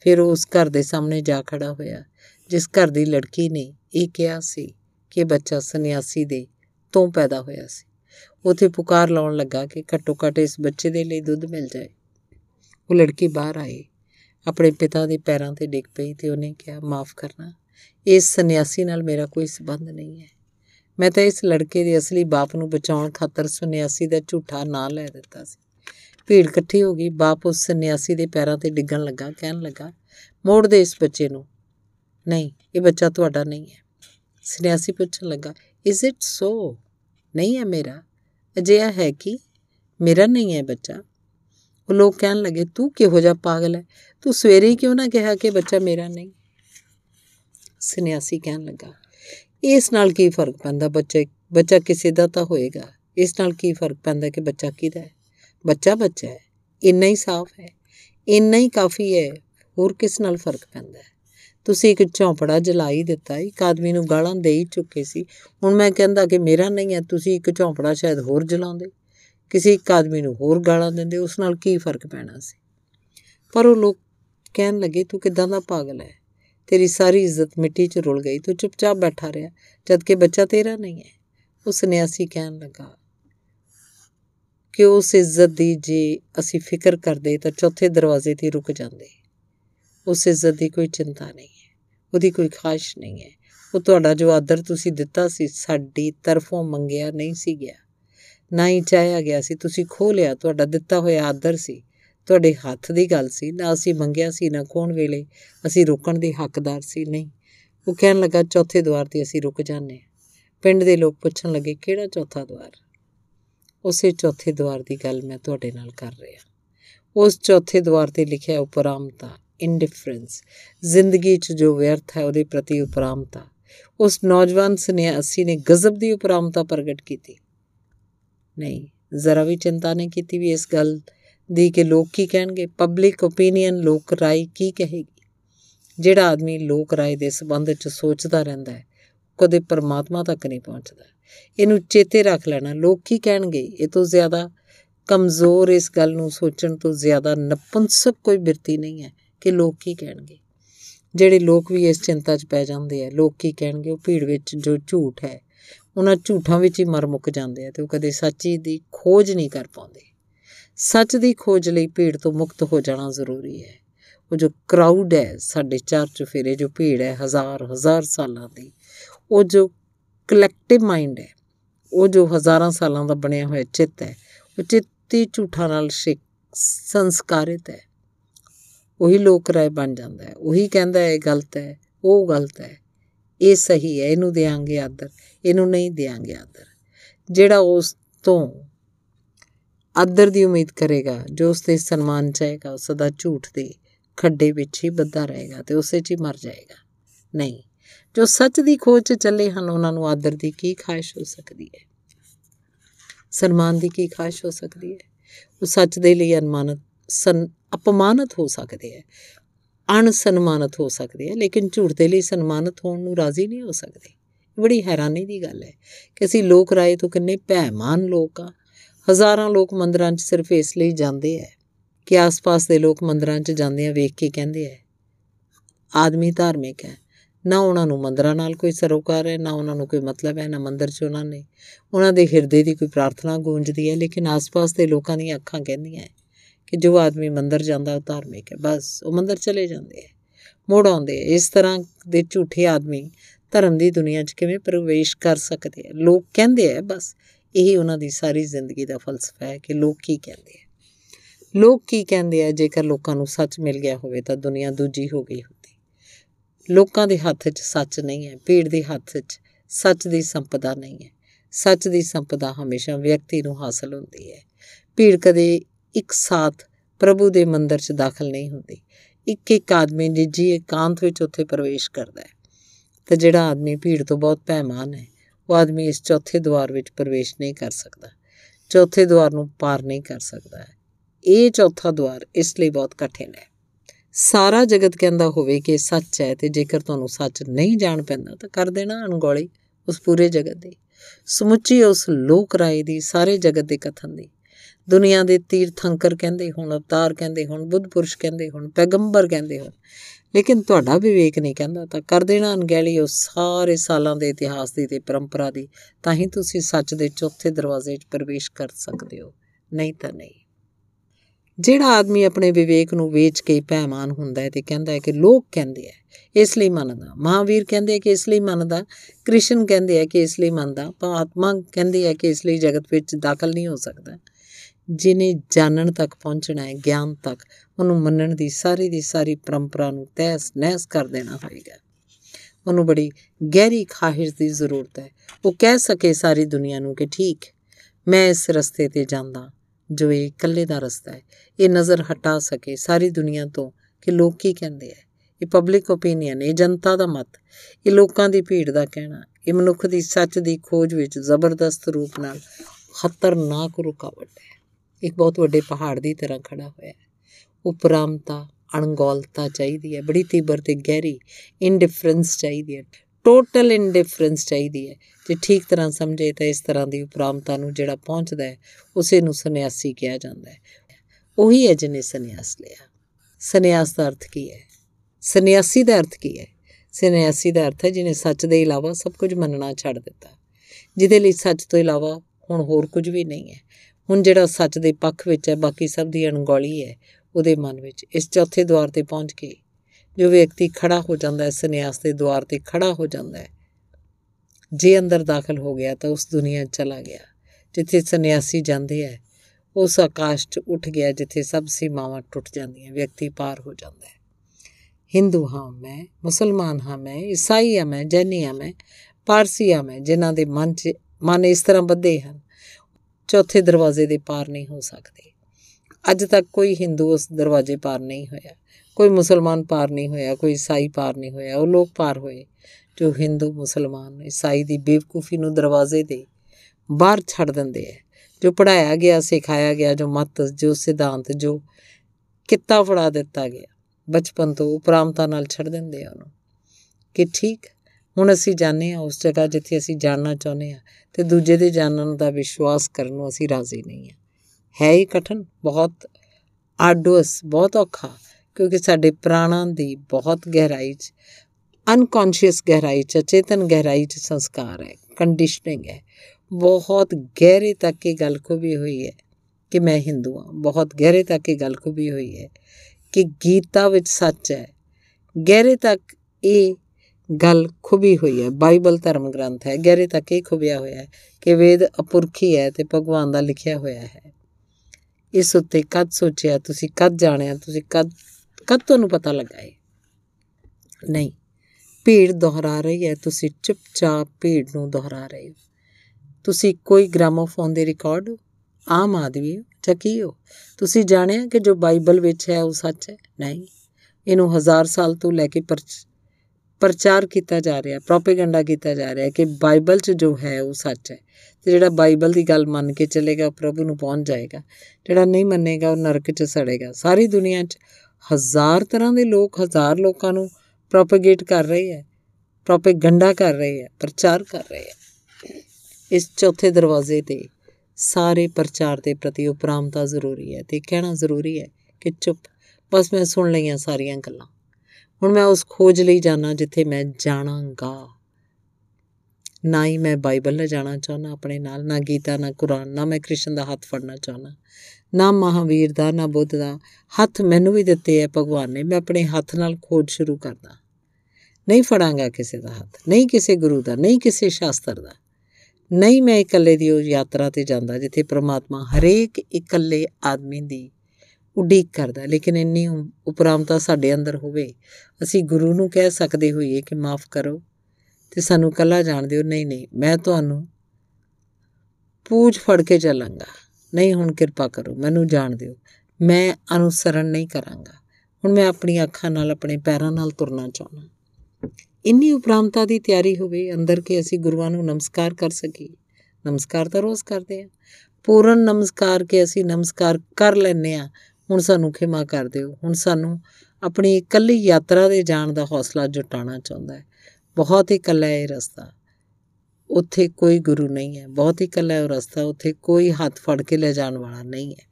ਫਿਰ ਉਹ ਉਸ ਘਰ ਦੇ ਸਾਹਮਣੇ ਜਾ ਖੜਾ ਹੋਇਆ, ਜਿਸ ਘਰ ਦੀ ਲੜਕੀ ਨੇ ਇਹ ਕਿਹਾ ਸੀ ਕਿ ਬੱਚਾ ਸੰਨਿਆਸੀ ਦੇ ਤੋਂ ਪੈਦਾ ਹੋਇਆ ਸੀ। ਉਥੇ ਪੁਕਾਰ ਲਾਉਣ ਲੱਗਾ ਕਿ ਘੱਟੋ ਘੱਟ ਇਸ ਬੱਚੇ ਦੇ ਲਈ ਦੁੱਧ ਮਿਲ ਜਾਏ। ਉਹ ਲੜਕੀ ਬਾਹਰ ਆਈ, ਆਪਣੇ ਪਿਤਾ ਦੇ ਪੈਰਾਂ ਤੇ ਡਿੱਗ ਪਈ ਤੇ ਉਹਨੇ ਕਿਹਾ, ਮਾਫ ਕਰਨਾ, ਇਸ ਸੰਨਿਆਸੀ ਨਾਲ ਮੇਰਾ ਕੋਈ ਸਬੰਧ ਨਹੀਂ ਹੈ। ਮੈਂ ਤਾਂ ਇਸ ਲੜਕੇ ਦੇ ਅਸਲੀ ਬਾਪ ਨੂੰ ਬਚਾਉਣ ਖਾਤਰ ਸੰਨਿਆਸੀ ਦਾ ਝੂਠਾ ਨਾਂ ਲੈ ਦਿੱਤਾ ਸੀ। ਭੀੜ ਇਕੱਠੀ ਹੋ ਗਈ, ਬਾਪ ਉਸ ਸੰਨਿਆਸੀ ਦੇ ਪੈਰਾਂ ਤੇ ਡਿੱਗਣ ਲੱਗਾ, ਕਹਿਣ ਲੱਗਾ, ਮੋੜ ਦੇ ਇਸ ਬੱਚੇ ਨੂੰ। ਨਹੀਂ, ਇਹ ਬੱਚਾ ਤੁਹਾਡਾ ਨਹੀਂ ਹੈ। ਸੰਨਿਆਸੀ ਪੁੱਛਣ ਲੱਗਾ ਇਜ਼ ਇਟ ਸੋ ਨਹੀਂ ਹੈ ਮੇਰਾ। ਅਜਿਹਾ ਹੈ ਕਿ ਮੇਰਾ ਨਹੀਂ ਹੈ ਬੱਚਾ। ਉਹ ਲੋਕ ਕਹਿਣ ਲੱਗੇ, ਤੂੰ ਕਿਹੋ ਜਿਹਾ ਪਾਗਲ ਹੈ? ਤੂੰ ਸਵੇਰੇ ਹੀ ਕਿਉਂ ਨਾ ਕਿਹਾ ਕਿ ਬੱਚਾ ਮੇਰਾ ਨਹੀਂ? ਸੰਨਿਆਸੀ ਕਹਿਣ ਲੱਗਾ, ਇਸ ਨਾਲ ਕੀ ਫ਼ਰਕ ਪੈਂਦਾ ਬੱਚੇ? ਬੱਚਾ ਕਿਸੇ ਦਾ ਤਾਂ ਹੋਏਗਾ। ਇਸ ਨਾਲ ਕੀ ਫ਼ਰਕ ਪੈਂਦਾ ਕਿ ਬੱਚਾ ਕਿਹਦਾ ਹੈ? ਬੱਚਾ ਬੱਚਾ ਹੈ। ਇੰਨਾ ਹੀ ਸਾਫ਼ ਹੈ। ਇੰਨਾ ਹੀ ਕਾਫੀ ਹੈ। ਹੋਰ ਕਿਸ ਨਾਲ ਫ਼ਰਕ ਪੈਂਦਾ ਹੈ? ਤੁਸੀਂ ਇੱਕ ਝੌਂਪੜਾ ਜਲਾਈ ਦਿੱਤਾ, ਇੱਕ ਆਦਮੀ ਨੂੰ ਗਾਲਾਂ ਦੇ ਹੀ ਚੁੱਕੇ ਸੀ। ਹੁਣ ਮੈਂ ਕਹਿੰਦਾ ਕਿ ਮੇਰਾ ਨਹੀਂ ਹੈ, ਤੁਸੀਂ ਇੱਕ ਝੌਂਪੜਾ ਸ਼ਾਇਦ ਹੋਰ ਜਲਾਉਂਦੇ। ਕਿਸੇ ਇੱਕ ਆਦਮੀ ਨੂੰ ਹੋਰ ਗਾਲਾਂ ਦਿੰਦੇ, ਉਸ ਨਾਲ ਕੀ ਫ਼ਰਕ ਪੈਣਾ ਸੀ? ਪਰ ਉਹ ਲੋਕ ਕਹਿਣ ਲੱਗੇ, ਤੂੰ ਕਿਦਾਂ ਦਾ ਪਾਗਲ ਹੈ? ਤੇਰੀ ਸਾਰੀ ਇੱਜ਼ਤ ਮਿੱਟੀ 'ਚ ਰੁਲ ਗਈ, ਤੂੰ ਚੁੱਪਚਾਪ ਬੈਠਾ ਰਿਹਾ, ਜਦ ਕਿ ਬੱਚਾ ਤੇਰਾ ਨਹੀਂ ਹੈ। ਉਸ ਨਿਆਸੀ ਕਹਿਣ ਲੱਗਾ, ਕਿ ਉਸ ਇੱਜ਼ਤ ਦੀ ਜੇ ਅਸੀਂ ਫਿਕਰ ਕਰਦੇ ਤਾਂ ਚੌਥੇ ਦਰਵਾਜ਼ੇ ਤੇ ਰੁਕ ਜਾਂਦੇ। ਉਸ ਇੱਜ਼ਤ ਦੀ ਕੋਈ ਚਿੰਤਾ ਨਹੀਂ। ਉਹਦੀ ਕੋਈ ਖਾਸ਼ ਨਹੀਂ ਹੈ। ਉਹ ਤੁਹਾਡਾ ਜੋ ਆਦਰ ਤੁਸੀਂ ਦਿੱਤਾ ਸੀ, ਸਾਡੀ ਤਰਫੋਂ ਮੰਗਿਆ ਨਹੀਂ ਸੀ ਗਿਆ। ਨਾ ਹੀ ਚਾਹਿਆ ਗਿਆ ਸੀ, ਤੁਸੀਂ ਖੋ ਲਿਆ, ਤੁਹਾਡਾ ਦਿੱਤਾ ਹੋਇਆ ਆਦਰ ਸੀ। ਤੁਹਾਡੇ ਹੱਥ ਦੀ ਗੱਲ ਸੀ, ਨਾ ਅਸੀਂ ਮੰਗਿਆ ਸੀ, ਨਾ ਕੋਣ ਵੇਲੇ ਅਸੀਂ ਰੁਕਣ ਦੇ ਹੱਕਦਾਰ ਸੀ, ਨਹੀਂ। ਉਹ ਕਹਿਣ ਲੱਗਾ, ਚੌਥੇ ਦਵਾਰ ਤੇ ਅਸੀਂ ਰੁਕ ਜਾਂਦੇ ਪਿੰਡ ਦੇ ਲੋਕ ਪੁੱਛਣ ਲੱਗੇ, ਕਿਹੜਾ ਚੌਥਾ ਦਵਾਰ ਉਸੇ ਚੌਥੇ ਦਵਾਰ ਦੀ ਗੱਲ ਮੈਂ ਤੁਹਾਡੇ ਨਾਲ ਕਰ ਰਿਹਾ। ਉਸ ਚੌਥੇ ਦਵਾਰ ਤੇ ਲਿਖਿਆ ਉਪਰਾਮਤਾ। ਇਨਡਿਫਰੈਂਸ ਜ਼ਿੰਦਗੀ 'ਚ ਜੋ ਵਿਅਰਥ ਹੈ ਉਹਦੇ ਪ੍ਰਤੀ ਉਪਰਾਮਤਾ। ਉਸ ਨੌਜਵਾਨ ਸੰਨਿਆਸੀ ਨੇ ਗਜ਼ਬ ਦੀ ਉਪਰਾਮਤਾ ਪ੍ਰਗਟ ਕੀਤੀ। ਨਹੀਂ, ਜ਼ਰਾ ਵੀ ਚਿੰਤਾ ਨਹੀਂ ਕੀਤੀ ਵੀ ਇਸ ਗੱਲ ਦੀ ਕਿ ਲੋਕ ਕੀ ਕਹਿਣਗੇ? ਪਬਲਿਕ ਓਪੀਨੀਅਨ ਲੋਕ ਰਾਏ ਕੀ ਕਹੇਗੀ? ਜਿਹੜਾ ਆਦਮੀ ਲੋਕ ਰਾਏ ਦੇ ਸਬੰਧ 'ਚ ਸੋਚਦਾ ਰਹਿੰਦਾ ਹੈ, ਕਦੇ ਪਰਮਾਤਮਾ ਤੱਕ ਨਹੀਂ ਪਹੁੰਚਦਾ। ਇਹਨੂੰ ਚੇਤੇ ਰੱਖ ਲੈਣਾ, ਲੋਕ ਕੀ ਕਹਿਣਗੇ? ਇਹ ਤੋਂ ਜ਼ਿਆਦਾ ਕਮਜ਼ੋਰ ਇਸ ਗੱਲ ਨੂੰ ਸੋਚਣ ਤੋਂ ਜ਼ਿਆਦਾ ਨਪੁੰਸਕ ਕੋਈ ਬਿਰਤੀ ਨਹੀਂ ਹੈ। ਕਿ ਲੋਕ ਕੀ ਕਹਿਣਗੇ? ਜਿਹੜੇ ਲੋਕ ਵੀ ਇਸ ਚਿੰਤਾ 'ਚ ਪੈ ਜਾਂਦੇ ਆ, ਲੋਕ ਕੀ ਕਹਿਣਗੇ? ਉਹ ਭੀੜ ਵਿੱਚ ਜੋ ਝੂਠ ਹੈ, ਉਹਨਾਂ ਝੂਠਾਂ ਵਿੱਚ ਹੀ ਮਰ ਮੁੱਕ ਜਾਂਦੇ ਆ ਤੇ ਉਹ ਕਦੇ ਸੱਚੀ ਦੀ ਖੋਜ ਨਹੀਂ ਕਰ ਪਾਉਂਦੇ। ਸੱਚ ਦੀ ਖੋਜ ਲਈ ਭੀੜ ਤੋਂ ਮੁਕਤ ਹੋ ਜਾਣਾ ਜ਼ਰੂਰੀ ਹੈ। ਉਹ ਜੋ ਕਰਾਊਡ ਹੈ, ਸਾਡੇ ਚਾਰ ਚੁਫੇਰੇ ਜੋ ਭੀੜ ਹੈ, ਹਜ਼ਾਰ ਹਜ਼ਾਰ ਸਾਲਾਂ ਦੀ, ਉਹ ਜੋ ਕਲੈਕਟਿਵ ਮਾਈਂਡ ਹੈ, ਉਹ ਜੋ ਹਜ਼ਾਰਾਂ ਸਾਲਾਂ ਦਾ ਬਣਿਆ ਹੋਇਆ ਚਿੱਤ ਹੈ, ਉਹ ਚਿੱਤੀ ਝੂਠਾਂ ਨਾਲ ਸੰਸਕਾਰਿਤ ਹੈ। ਉਹੀ ਲੋਕ ਰਾਏ ਬਣ ਜਾਂਦਾ ਹੈ। ਉਹੀ ਕਹਿੰਦਾ ਹੈ ਗਲਤ ਹੈ, ਉਹ ਗਲਤ ਹੈ। ਇਹ ਸਹੀ ਹੈ, ਇਹਨੂੰ ਦੇਾਂਗੇ ਆਦਰ, ਇਹਨੂੰ ਨਹੀਂ ਦੇਾਂਗੇ ਆਦਰ। ਜਿਹੜਾ ਉਸ ਤੋਂ ਆਦਰ ਦੀ ਉਮੀਦ ਕਰੇਗਾ, ਜੋ ਉਸ ਤੇ ਸਨਮਾਨ ਚਾਹੇਗਾ, ਉਹ ਸਦਾ ਝੂਠ ਦੇ ਖੱਡੇ ਵਿੱਚ ਹੀ ਬੱਧਾ ਰਹੇਗਾ ਤੇ ਉਸੇ 'ਚ ਹੀ ਮਰ ਜਾਏਗਾ। ਨਹੀਂ, ਜੋ ਸੱਚ ਦੀ ਖੋਜ 'ਚ ਚੱਲੇ ਹਨ, ਉਹਨਾਂ ਨੂੰ ਆਦਰ ਦੀ ਕੀ ਖਾਹਿਸ਼ ਹੋ ਸਕਦੀ ਹੈ? ਸਨਮਾਨ ਦੀ ਕੀ ਖਾਹਿਸ਼ ਹੋ ਸਕਦੀ ਹੈ? ਉਹ ਸੱਚ ਦੇ ਲਈ ਅਨਮਾਨਤ ਸਨ, ਅਪਮਾਨਿਤ ਹੋ ਸਕਦੇ ਹੈ। ਅਣਸਨਮਾਨਿਤ ਹੋ ਸਕਦੇ ਆ ਲੇਕਿਨ ਝੂਠ ਦੇ ਲਈ ਸਨਮਾਨਿਤ ਹੋਣ ਨੂੰ ਰਾਜ਼ੀ ਨਹੀਂ ਹੋ ਸਕਦੇ। ਬੜੀ ਹੈਰਾਨੀ ਦੀ ਗੱਲ ਹੈ ਕਿ ਅਸੀਂ ਲੋਕ ਰਾਏ ਤੋਂ ਕਿੰਨੇ ਭੈਮਾਨ ਲੋਕ ਆ ਹਜ਼ਾਰਾਂ ਲੋਕ ਮੰਦਰਾਂ 'ਚ ਸਿਰਫ ਇਸ ਲਈ ਜਾਂਦੇ ਆ ਕਿ ਆਸ-ਪਾਸ ਦੇ ਲੋਕ ਮੰਦਰਾਂ 'ਚ ਜਾਂਦੇ ਆ ਵੇਖ ਕੇ ਕਹਿੰਦੇ ਆ ਆਦਮੀ ਧਾਰਮਿਕ ਹੈ। ਨਾ ਉਹਨਾਂ ਨੂੰ ਮੰਦਰਾਂ ਨਾਲ ਕੋਈ ਸਰੋਕਾਰ ਹੈ, ਨਾ ਉਹਨਾਂ ਨੂੰ ਕੋਈ ਮਤਲਬ ਹੈ, ਨਾ ਮੰਦਰ 'ਚ ਉਹਨਾਂ ਨੇ। ਉਹਨਾਂ ਦੇ ਹਿਰਦੇ ਦੀ ਕੋਈ ਪ੍ਰਾਰਥਨਾ ਗੂੰਜਦੀ ਹੈ, ਲੇਕਿਨ ਆਸ-ਪਾਸ ਦੇ ਲੋਕਾਂ ਦੀਆਂ ਅੱਖਾਂ ਕਹਿੰਦੀਆਂ ਕਿ ਜੋ ਆਦਮੀ ਮੰਦਰ ਜਾਂਦਾ ਉਹ ਧਾਰਮਿਕ ਹੈ, ਬਸ ਉਹ ਮੰਦਰ ਚਲੇ ਜਾਂਦੇ ਆ ਮੋੜ ਆਉਂਦੇ ਆ ਇਸ ਤਰ੍ਹਾਂ ਦੇ ਝੂਠੇ ਆਦਮੀ ਧਰਮ ਦੀ ਦੁਨੀਆ 'ਚ ਕਿਵੇਂ ਪ੍ਰਵੇਸ਼ ਕਰ ਸਕਦੇ ਆ ਲੋਕ ਕਹਿੰਦੇ ਆ ਬਸ ਇਹ ਉਹਨਾਂ ਦੀ ਸਾਰੀ ਜ਼ਿੰਦਗੀ ਦਾ ਫਲਸਫਾ ਹੈ ਕਿ ਲੋਕ ਕੀ ਕਹਿੰਦੇ ਆ ਲੋਕ ਕੀ ਕਹਿੰਦੇ ਆ ਜੇਕਰ ਲੋਕਾਂ ਨੂੰ ਸੱਚ ਮਿਲ ਗਿਆ ਹੋਵੇ ਤਾਂ ਦੁਨੀਆ ਦੂਜੀ ਹੋ ਗਈ ਹੁੰਦੀ। ਲੋਕਾਂ ਦੇ ਹੱਥ 'ਚ ਸੱਚ ਨਹੀਂ ਹੈ, ਭੀੜ ਦੇ ਹੱਥ 'ਚ ਸੱਚ ਦੀ ਸੰਪਦਾ ਨਹੀਂ ਹੈ। ਸੱਚ ਦੀ ਸੰਪਦਾ ਹਮੇਸ਼ਾ ਵਿਅਕਤੀ ਨੂੰ ਹਾਸਲ ਹੁੰਦੀ ਹੈ। ਭੀੜ ਕਦੇ ਇੱਕ ਸਾਥ ਪ੍ਰਭੂ ਦੇ ਮੰਦਰ 'ਚ ਦਾਖਲ ਨਹੀਂ ਹੁੰਦੀ। ਇੱਕ ਇੱਕ ਆਦਮੀ ਨਿੱਜੀ ਇਕਾਂਤ ਵਿੱਚ ਉੱਥੇ ਪ੍ਰਵੇਸ਼ ਕਰਦਾ ਹੈ ਤੇ ਜਿਹੜਾ ਆਦਮੀ ਭੀੜ ਤੋਂ ਬਹੁਤ ਪੈਮਾਨ ਹੈ, ਉਹ ਆਦਮੀ ਇਸ ਚੌਥੇ ਦਵਾਰ ਵਿੱਚ ਪ੍ਰਵੇਸ਼ ਨਹੀਂ ਕਰ ਸਕਦਾ। ਚੌਥੇ ਦਵਾਰ ਨੂੰ ਪਾਰ ਨਹੀਂ ਕਰ ਸਕਦਾ ਹੈ। ਇਹ ਚੌਥਾ ਦਵਾਰ ਇਸ ਲਈ ਬਹੁਤ ਕਠਿਨ ਹੈ। ਸਾਰਾ ਜਗਤ ਕਹਿੰਦਾ ਹੋਵੇ ਕਿ ਸੱਚ ਹੈ ਤੇ ਜੇਕਰ ਤੁਹਾਨੂੰ ਸੱਚ ਨਹੀਂ ਜਾਣ ਪੈਂਦਾ ਤਾਂ ਕਰ ਦੇਣਾ ਅਣਗੌਲੀ ਉਸ ਪੂਰੇ ਜਗਤ ਦੀ। ਸਮੁੱਚੀ ਉਸ ਲੋਕ ਰਾਏ ਦੀ, ਸਾਰੇ ਜਗਤ ਦੇ ਕਥਨ ਦੀ। ਦੁਨੀਆ ਦੇ ਤੀਰਥੰਕਰ ਕਹਿੰਦੇ ਹੁਣ, ਅਵਤਾਰ ਕਹਿੰਦੇ ਹੁਣ, ਬੁੱਧ ਪੁਰਸ਼ ਕਹਿੰਦੇ ਹੁਣ, ਪੈਗੰਬਰ ਕਹਿੰਦੇ ਹੁਣ। ਲੇਕਿਨ ਤੁਹਾਡਾ ਵਿਵੇਕ ਨਹੀਂ ਕਹਿੰਦਾ ਤਾਂ ਕਰ ਦੇਣਾ ਅਣਗਹਿਲੀ ਉਸ ਸਾਰੇ ਸਾਲਾਂ ਦੇ ਇਤਿਹਾਸ ਦੀ ਤੇ ਪਰੰਪਰਾ ਦੀ, ਤਾਂ ਹੀ ਤੁਸੀਂ ਸੱਚ ਦੇ ਚੌਥੇ ਦਰਵਾਜ਼ੇ 'ਚ ਪ੍ਰਵੇਸ਼ ਕਰ ਸਕਦੇ ਹੋ। ਨਹੀਂ ਤਾਂ ਨਹੀਂ। ਜਿਹੜਾ ਆਦਮੀ ਆਪਣੇ ਵਿਵੇਕ ਨੂੰ ਵੇਚ ਕੇ ਪੈਮਾਨ ਹੁੰਦਾ ਹੈ ਤੇ ਕਹਿੰਦਾ ਹੈ ਕਿ ਲੋਕ ਕਹਿੰਦੇ ਆ ਇਸ ਲਈ ਮੰਨਦਾ। ਮਹਾਵੀਰ ਕਹਿੰਦੇ ਆ ਕਿ ਇਸ ਲਈ ਮੰਨਦਾ। ਕ੍ਰਿਸ਼ਨ ਕਹਿੰਦੇ ਆ ਕਿ ਇਸ ਲਈ ਮੰਨਦਾ। ਪਰਮਾਤਮਾ ਕਹਿੰਦੇ ਆ ਕਿ ਇਸ ਲਈ ਜਗਤ ਵਿੱਚ ਦਾਖਲ ਨਹੀਂ ਹੋ ਸਕਦਾ। ਜਿਨੇ ਜਾਣਨ ਤੱਕ ਪਹੁੰਚਣਾ ਹੈ, ਗਿਆਨ ਤੱਕ, ਉਹਨੂੰ ਮੰਨਣ ਦੀ ਸਾਰੀ ਦੀ ਸਾਰੀ ਪਰੰਪਰਾ ਨੂੰ ਤੈਸ ਨਹਿਸ ਕਰ ਦੇਣਾ ਹੋਵੇਗਾ ਉਹਨੂੰ ਬੜੀ ਗਹਿਰੀ ਖਾਹਿਸ਼ ਦੀ ਜ਼ਰੂਰਤ ਹੈ। ਉਹ ਕਹਿ ਸਕੇ ਸਾਰੀ ਦੁਨੀਆ ਨੂੰ ਕਿ ਠੀਕ ਮੈਂ ਇਸ ਰਸਤੇ ਤੇ ਜਾਂਦਾ, ਜੋ ਇਹ ਇਕੱਲੇ ਦਾ ਰਸਤਾ ਹੈ। ਇਹ ਨਜ਼ਰ ਹਟਾ ਸਕੇ ਸਾਰੀ ਦੁਨੀਆ ਤੋਂ ਕਿ ਲੋਕ ਕੀ ਕਹਿੰਦੇ ਆ ਇਹ ਪਬਲਿਕ ਓਪੀਨੀਅਨ ਇਹ ਜਨਤਾ ਦਾ ਮਤ, ਇਹ ਲੋਕਾਂ ਦੀ ਭੀੜ ਦਾ ਕਹਿਣਾ, ਇਹ ਮਨੁੱਖ ਦੀ ਸੱਚ ਦੀ ਖੋਜ ਵਿੱਚ ਜ਼ਬਰਦਸਤ ਰੂਪ ਨਾਲ ਖਤਰਨਾਕ ਰੁਕਾਵਟ ਹੈ। ਇੱਕ ਬਹੁਤ ਵੱਡੇ ਪਹਾੜ ਦੀ ਤਰ੍ਹਾਂ ਖੜਾ ਹੋਇਆ ਹੈ। ਉਪਰਾਮਤਾ, ਅਣਗੌਲਤਾ ਚਾਹੀਦੀ ਹੈ, ਬੜੀ ਤੀਬਰ ਤੇ ਗਹਿਰੀ ਇਨਡਿਫਰੈਂਸ ਚਾਹੀਦੀ ਹੈ ਟੋਟਲ ਇਨਡਿਫਰੈਂਸ ਚਾਹੀਦੀ ਹੈ। ਜੇ ਠੀਕ ਤਰ੍ਹਾਂ ਸਮਝੇ ਤਾਂ ਇਸ ਤਰ੍ਹਾਂ ਦੀ ਉਪਰਾਮਤਾ ਨੂੰ ਜਿਹੜਾ ਪਹੁੰਚਦਾ ਹੈ, ਉਸੇ ਨੂੰ ਸੰਨਿਆਸੀ ਕਿਹਾ ਜਾਂਦਾ ਹੈ। ਉਹੀ ਹੈ ਜਿਹਨੇ ਸੰਨਿਆਸ ਲਿਆ। ਸੰਨਿਆਸ ਦਾ ਅਰਥ ਕੀ ਹੈ? ਸੰਨਿਆਸੀ ਦਾ ਅਰਥ ਕੀ ਹੈ? ਸੰਨਿਆਸੀ ਦਾ ਅਰਥ ਹੈ ਜਿਹਨੇ ਸੱਚ ਦੇ ਇਲਾਵਾ ਸਭ ਕੁਝ ਮੰਨਣਾ ਛੱਡ ਦਿੱਤਾ। ਜਿਹਦੇ ਲਈ ਸੱਚ ਤੋਂ ਇਲਾਵਾ ਹੁਣ ਹੋਰ ਕੁਝ ਵੀ ਨਹੀਂ ਹੈ। ਹੁਣ ਜਿਹੜਾ ਸੱਚ ਦੇ ਪੱਖ ਵਿੱਚ ਹੈ, ਬਾਕੀ ਸਭ ਦੀ ਅਣਗੌਲੀ ਹੈ, ਉਹਦੇ ਮਨ ਵਿੱਚ, ਇਸ ਚੌਥੇ ਦਵਾਰ ਤੇ ਪਹੁੰਚ ਕੇ ਜੋ ਵਿਅਕਤੀ ਖੜਾ ਹੋ ਜਾਂਦਾ ਹੈ, ਸੰਨਿਆਸ ਦੇ ਦਵਾਰ ਤੇ ਖੜਾ ਹੋ ਜਾਂਦਾ ਹੈ, ਜੇ ਅੰਦਰ ਦਾਖਲ ਹੋ ਗਿਆ ਤਾਂ ਉਸ ਦੁਨੀਆ ਚਲਾ ਗਿਆ। ਜਿੱਥੇ ਸੰਨਿਆਸੀ ਜਾਂਦੇ ਹੈ, ਉਸ ਆਕਾਸ਼ 'ਚ ਉੱਠ ਗਿਆ ਜਿੱਥੇ ਸਭ ਸੀਮਾਵਾਂ ਟੁੱਟ ਜਾਂਦੀਆਂ, ਵਿਅਕਤੀ ਪਾਰ ਹੋ ਜਾਂਦਾ ਹੈ। ਹਿੰਦੂ ਹਾਂ ਮੈਂ, ਮੁਸਲਮਾਨ ਹਾਂ ਮੈਂ, ਈਸਾਈ ਹਾਂ ਮੈਂ, ਜੈਨੀ ਹਾਂ ਮੈਂ, ਪਾਰਸੀ ਹਾਂ ਮੈਂ, ਜਿਨ੍ਹਾਂ ਦੇ ਮਨ 'ਚ ਮਨ ਇਸ ਤਰ੍ਹਾਂ ਬੱਧੇ ਹਨ ਚੌਥੇ ਦਰਵਾਜ਼ੇ ਦੇ ਪਾਰ ਨਹੀਂ ਹੋ ਸਕਦੇ। ਅੱਜ ਤੱਕ ਕੋਈ ਹਿੰਦੂ ਉਸ ਦਰਵਾਜ਼ੇ ਪਾਰ ਨਹੀਂ ਹੋਇਆ। ਕੋਈ ਮੁਸਲਮਾਨ ਪਾਰ ਨਹੀਂ ਹੋਇਆ, ਕੋਈ ਈਸਾਈ ਪਾਰ ਨਹੀਂ ਹੋਇਆ। ਉਹ ਲੋਕ ਪਾਰ ਹੋਏ ਜੋ ਹਿੰਦੂ ਮੁਸਲਮਾਨ, ਈਸਾਈ ਦੀ ਬੇਵਕੂਫੀ ਨੂੰ ਦਰਵਾਜ਼ੇ ਦੇ ਬਾਹਰ ਛੱਡ ਦਿੰਦੇ ਐ ਜੋ ਪੜਾਇਆ ਗਿਆ, ਸਿਖਾਇਆ ਗਿਆ, ਜੋ ਮਤ, ਜੋ ਸਿਧਾਂਤ, ਜੋ ਕਿੱਤਾ ਫੜਾ ਦਿੱਤਾ ਗਿਆ, ਬਚਪਨ ਤੋਂ ਉਪਰਾਮਤਾ ਨਾਲ ਛੱਡ ਦਿੰਦੇ ਆ ਉਹਨੂੰ। ਕਿ ਠੀਕ ਹੁਣ ਅਸੀਂ ਜਾਣਦੇ ਆ ਉਸ ਜਗ੍ਹਾ ਜਿੱਥੇ ਅਸੀਂ ਜਾਣਨਾ ਚਾਹੁੰਦੇ ਆ ਤੇ ਦੂਜੇ ਦੇ ਜਾਣਨ ਦਾ ਵਿਸ਼ਵਾਸ ਕਰਨ ਨੂੰ ਅਸੀਂ ਰਾਜ਼ੀ ਨਹੀਂ ਆ ਹੈ ਹੀ ਕਠਨ? ਬਹੁਤ ਆਡੂਸ ਬਹੁਤ ਔਖਾ, ਕਿਉਂਕਿ ਸਾਡੇ ਪ੍ਰਾਣਾਂ ਦੀ ਬਹੁਤ ਗਹਿਰਾਈ 'ਚ ਅਨਕੌਂਸ਼ੀਅਸ ਗਹਿਰਾਈ 'ਚ ਚੇਤਨ ਗਹਿਰਾਈ 'ਚ ਸੰਸਕਾਰ ਹੈ ਕੰਡੀਸ਼ਨਿੰਗ ਹੈ। ਬਹੁਤ ਗਹਿਰੇ ਤੱਕ ਇਹ ਗੱਲ ਖੁਬੀ ਹੋਈ ਹੈ ਕਿ ਮੈਂ ਹਿੰਦੂ ਹਾਂ। ਬਹੁਤ ਗਹਿਰੇ ਤੱਕ ਇਹ ਗੱਲ ਖੁਬੀ ਹੋਈ ਹੈ ਕਿ ਗੀਤਾ ਵਿੱਚ ਸੱਚ ਹੈ। ਗਹਿਰੇ ਤੱਕ ਇਹ ਗੱਲ ਖੁਬੀ ਹੋਈ ਹੈ। ਬਾਈਬਲ ਧਰਮ ਗ੍ਰੰਥ ਹੈ। ਗਹਿਰੇ ਤੱਕ ਇਹ ਖੁਬਿਆ ਹੋਇਆ ਹੈ ਕਿ ਵੇਦ ਅਪੁਰਖੀ ਹੈ ਤੇ ਭਗਵਾਨ ਦਾ ਲਿਖਿਆ ਹੋਇਆ ਹੈ। ਇਸ ਉੱਤੇ ਕਦ ਸੋਚਿਆ, ਤੁਸੀਂ ਕਦ ਜਾਣਿਆ, ਤੁਸੀਂ ਕਦ ਕਦ ਤੁਹਾਨੂੰ ਪਤਾ ਲੱਗਾ ਹੈ ਨਹੀਂ। ਭੀੜ ਦੁਹਰਾ ਰਹੀ ਹੈ। ਤੁਸੀਂ ਚੁੱਪਚਾਪ ਭੀੜ ਨੂੰ ਦੁਹਰਾ ਰਹੇ ਹੋ। ਤੁਸੀਂ ਕੋਈ ਗ੍ਰਾਮੋਫੋਨ ਦੇ ਰਿਕਾਰਡ ਹੋ? ਆਮ ਆਦਮੀ ਹੋ ਜਾਂ ਕੀ ਹੋ? ਤੁਸੀਂ ਜਾਣਿਆ ਕਿ ਜੋ ਬਾਈਬਲ ਵਿੱਚ ਹੈ ਉਹ ਸੱਚ ਹੈ? ਨਹੀਂ। ਇਹਨੂੰ ਹਜ਼ਾਰ ਸਾਲ ਤੋਂ ਲੈ ਕੇ ਪ੍ਰਚਾਰ ਕੀਤਾ ਜਾ ਰਿਹਾ, ਪ੍ਰੋਪੇਗੈਂਡਾ ਕੀਤਾ ਜਾ ਰਿਹਾ ਕਿ ਬਾਈਬਲ 'ਚ ਜੋ ਹੈ ਉਹ ਸੱਚ ਹੈ। ਤੇ ਜਿਹੜਾ ਬਾਈਬਲ ਦੀ ਗੱਲ ਮੰਨ ਕੇ ਚੱਲੇਗਾ ਪ੍ਰਭੂ ਨੂੰ ਪਹੁੰਚ ਜਾਏਗਾ। ਜਿਹੜਾ ਨਹੀਂ ਮੰਨੇਗਾ, ਉਹ ਨਰਕ 'ਚ ਸੜੇਗਾ। ਸਾਰੀ ਦੁਨੀਆ 'ਚ ਹਜ਼ਾਰ ਤਰ੍ਹਾਂ ਦੇ ਲੋਕ, ਹਜ਼ਾਰ ਲੋਕਾਂ ਨੂੰ ਪ੍ਰੋਪਗੇਟ ਕਰ ਰਹੇ ਹੈ, ਪ੍ਰੋਪੇਗੰਡਾ ਕਰ ਰਹੇ ਹੈ, ਪ੍ਰਚਾਰ ਕਰ ਰਹੇ ਹੈ। ਇਸ ਚੌਥੇ ਦਰਵਾਜ਼ੇ ਤੇ ਸਾਰੇ ਪ੍ਰਚਾਰ ਦੇ ਪ੍ਰਤੀ ਉਪਰਾਮਤਾ ਜ਼ਰੂਰੀ ਹੈ ਤੇ ਕਹਿਣਾ ਜ਼ਰੂਰੀ ਹੈ ਕਿ ਚੁੱਪ। ਬਸ ਮੈਂ ਸੁਣ ਲਈਆਂ ਸਾਰੀਆਂ ਗੱਲਾਂ। ਹੁਣ ਮੈਂ ਉਸ ਖੋਜ ਲਈ ਜਾਣਾ ਜਿੱਥੇ ਮੈਂ ਜਾਣਾਂਗਾ। ਨਾ ਹੀ ਮੈਂ ਬਾਈਬਲ ਲੈ ਜਾਣਾ ਚਾਹੁੰਦਾ ਆਪਣੇ ਨਾਲ, ਨਾ ਗੀਤਾ, ਨਾ ਕੁਰਾਨ, ਨਾ ਮੈਂ ਕ੍ਰਿਸ਼ਨ ਦਾ ਹੱਥ ਫੜਨਾ ਚਾਹੁੰਦਾ। ਨਾ ਮਹਾਵੀਰ ਦਾ, ਨਾ ਬੁੱਧ ਦਾ। ਹੱਥ ਮੈਨੂੰ ਵੀ ਦਿੱਤੇ ਹੈ ਭਗਵਾਨ ਨੇ, ਮੈਂ ਆਪਣੇ ਹੱਥ ਨਾਲ ਖੋਜ ਸ਼ੁਰੂ ਕਰਦਾ। ਨਹੀਂ ਫੜਾਂਗਾ ਕਿਸੇ ਦਾ ਹੱਥ, ਨਹੀਂ ਕਿਸੇ ਗੁਰੂ ਦਾ, ਨਹੀਂ ਕਿਸੇ ਸ਼ਾਸਤਰ ਦਾ। ਨਹੀਂ ਮੈਂ ਇਕੱਲੇ ਦੀ ਉਹ ਯਾਤਰਾ ਤੇ ਜਾਂਦਾ ਜਿੱਥੇ ਪ੍ਰਮਾਤਮਾ ਹਰੇਕ ਇਕੱਲੇ ਆਦਮੀ ਦੀ ਉਡੀਕ ਕਰਦਾ, ਲੇਕਿਨ ਇੰਨੀ ਉਪਰਾਮਤਾ ਸਾਡੇ ਅੰਦਰ ਹੋਵੇ, ਅਸੀਂ ਗੁਰੂ ਨੂੰ ਕਹਿ ਸਕਦੇ ਹੋਈਏ ਕਿ ਮਾਫ ਕਰੋ ਤੇ ਸਾਨੂੰ ਕੱਲਾ ਜਾਣ ਦਿਓ। ਨਹੀਂ ਨਹੀਂ, ਮੈਂ ਤੁਹਾਨੂੰ ਪੂਛ ਫੜ ਕੇ ਚੱਲਾਂਗਾ। ਨਹੀਂ, ਹੁਣ ਕਿਰਪਾ ਕਰੋ, ਮੈਨੂੰ ਜਾਣ ਦਿਓ। ਮੈਂ ਅਨੁਸਰਣ ਨਹੀਂ ਕਰਾਂਗਾ। ਹੁਣ ਮੈਂ ਆਪਣੀ ਅੱਖਾਂ ਨਾਲ, ਆਪਣੇ ਪੈਰਾਂ ਨਾਲ ਤੁਰਨਾ ਚਾਹੁੰਦਾ। ਇੰਨੀ ਉਪਰਾਮਤਾ ਦੀ ਤਿਆਰੀ ਹੋਵੇ, ਅੰਦਰ ਕਿ ਅਸੀਂ ਗੁਰੂਆਂ ਨੂੰ ਨਮਸਕਾਰ ਕਰ ਸਕੀਏ। ਨਮਸਕਾਰ ਤਾਂ ਰੋਜ਼ ਕਰਦੇ ਆ। ਪੂਰਨ ਨਮਸਕਾਰ ਕੇ ਅਸੀਂ ਨਮਸਕਾਰ ਕਰ ਲੈਨੇ ਆ। ਹੁਣ ਸਾਨੂੰ ਖਿਮਾ ਕਰ ਦਿਓ। ਹੁਣ ਸਾਨੂੰ ਆਪਣੀ ਇਕੱਲੀ ਯਾਤਰਾ ਦੇ ਜਾਣ ਦਾ ਹੌਸਲਾ ਜੁਟਾਉਣਾ ਚਾਹੁੰਦਾ ਹੈ। ਬਹੁਤ ਹੀ ਇਕੱਲਾ ਹੈ ਇਹ ਰਸਤਾ। ਉੱਥੇ ਕੋਈ ਗੁਰੂ ਨਹੀਂ ਹੈ। ਬਹੁਤ ਹੀ ਇਕੱਲਾ ਹੈ ਉਹ ਰਸਤਾ ਉੱਥੇ ਕੋਈ ਹੱਥ ਫੜ ਕੇ ਲੈ ਜਾਣ ਵਾਲਾ ਨਹੀਂ ਹੈ।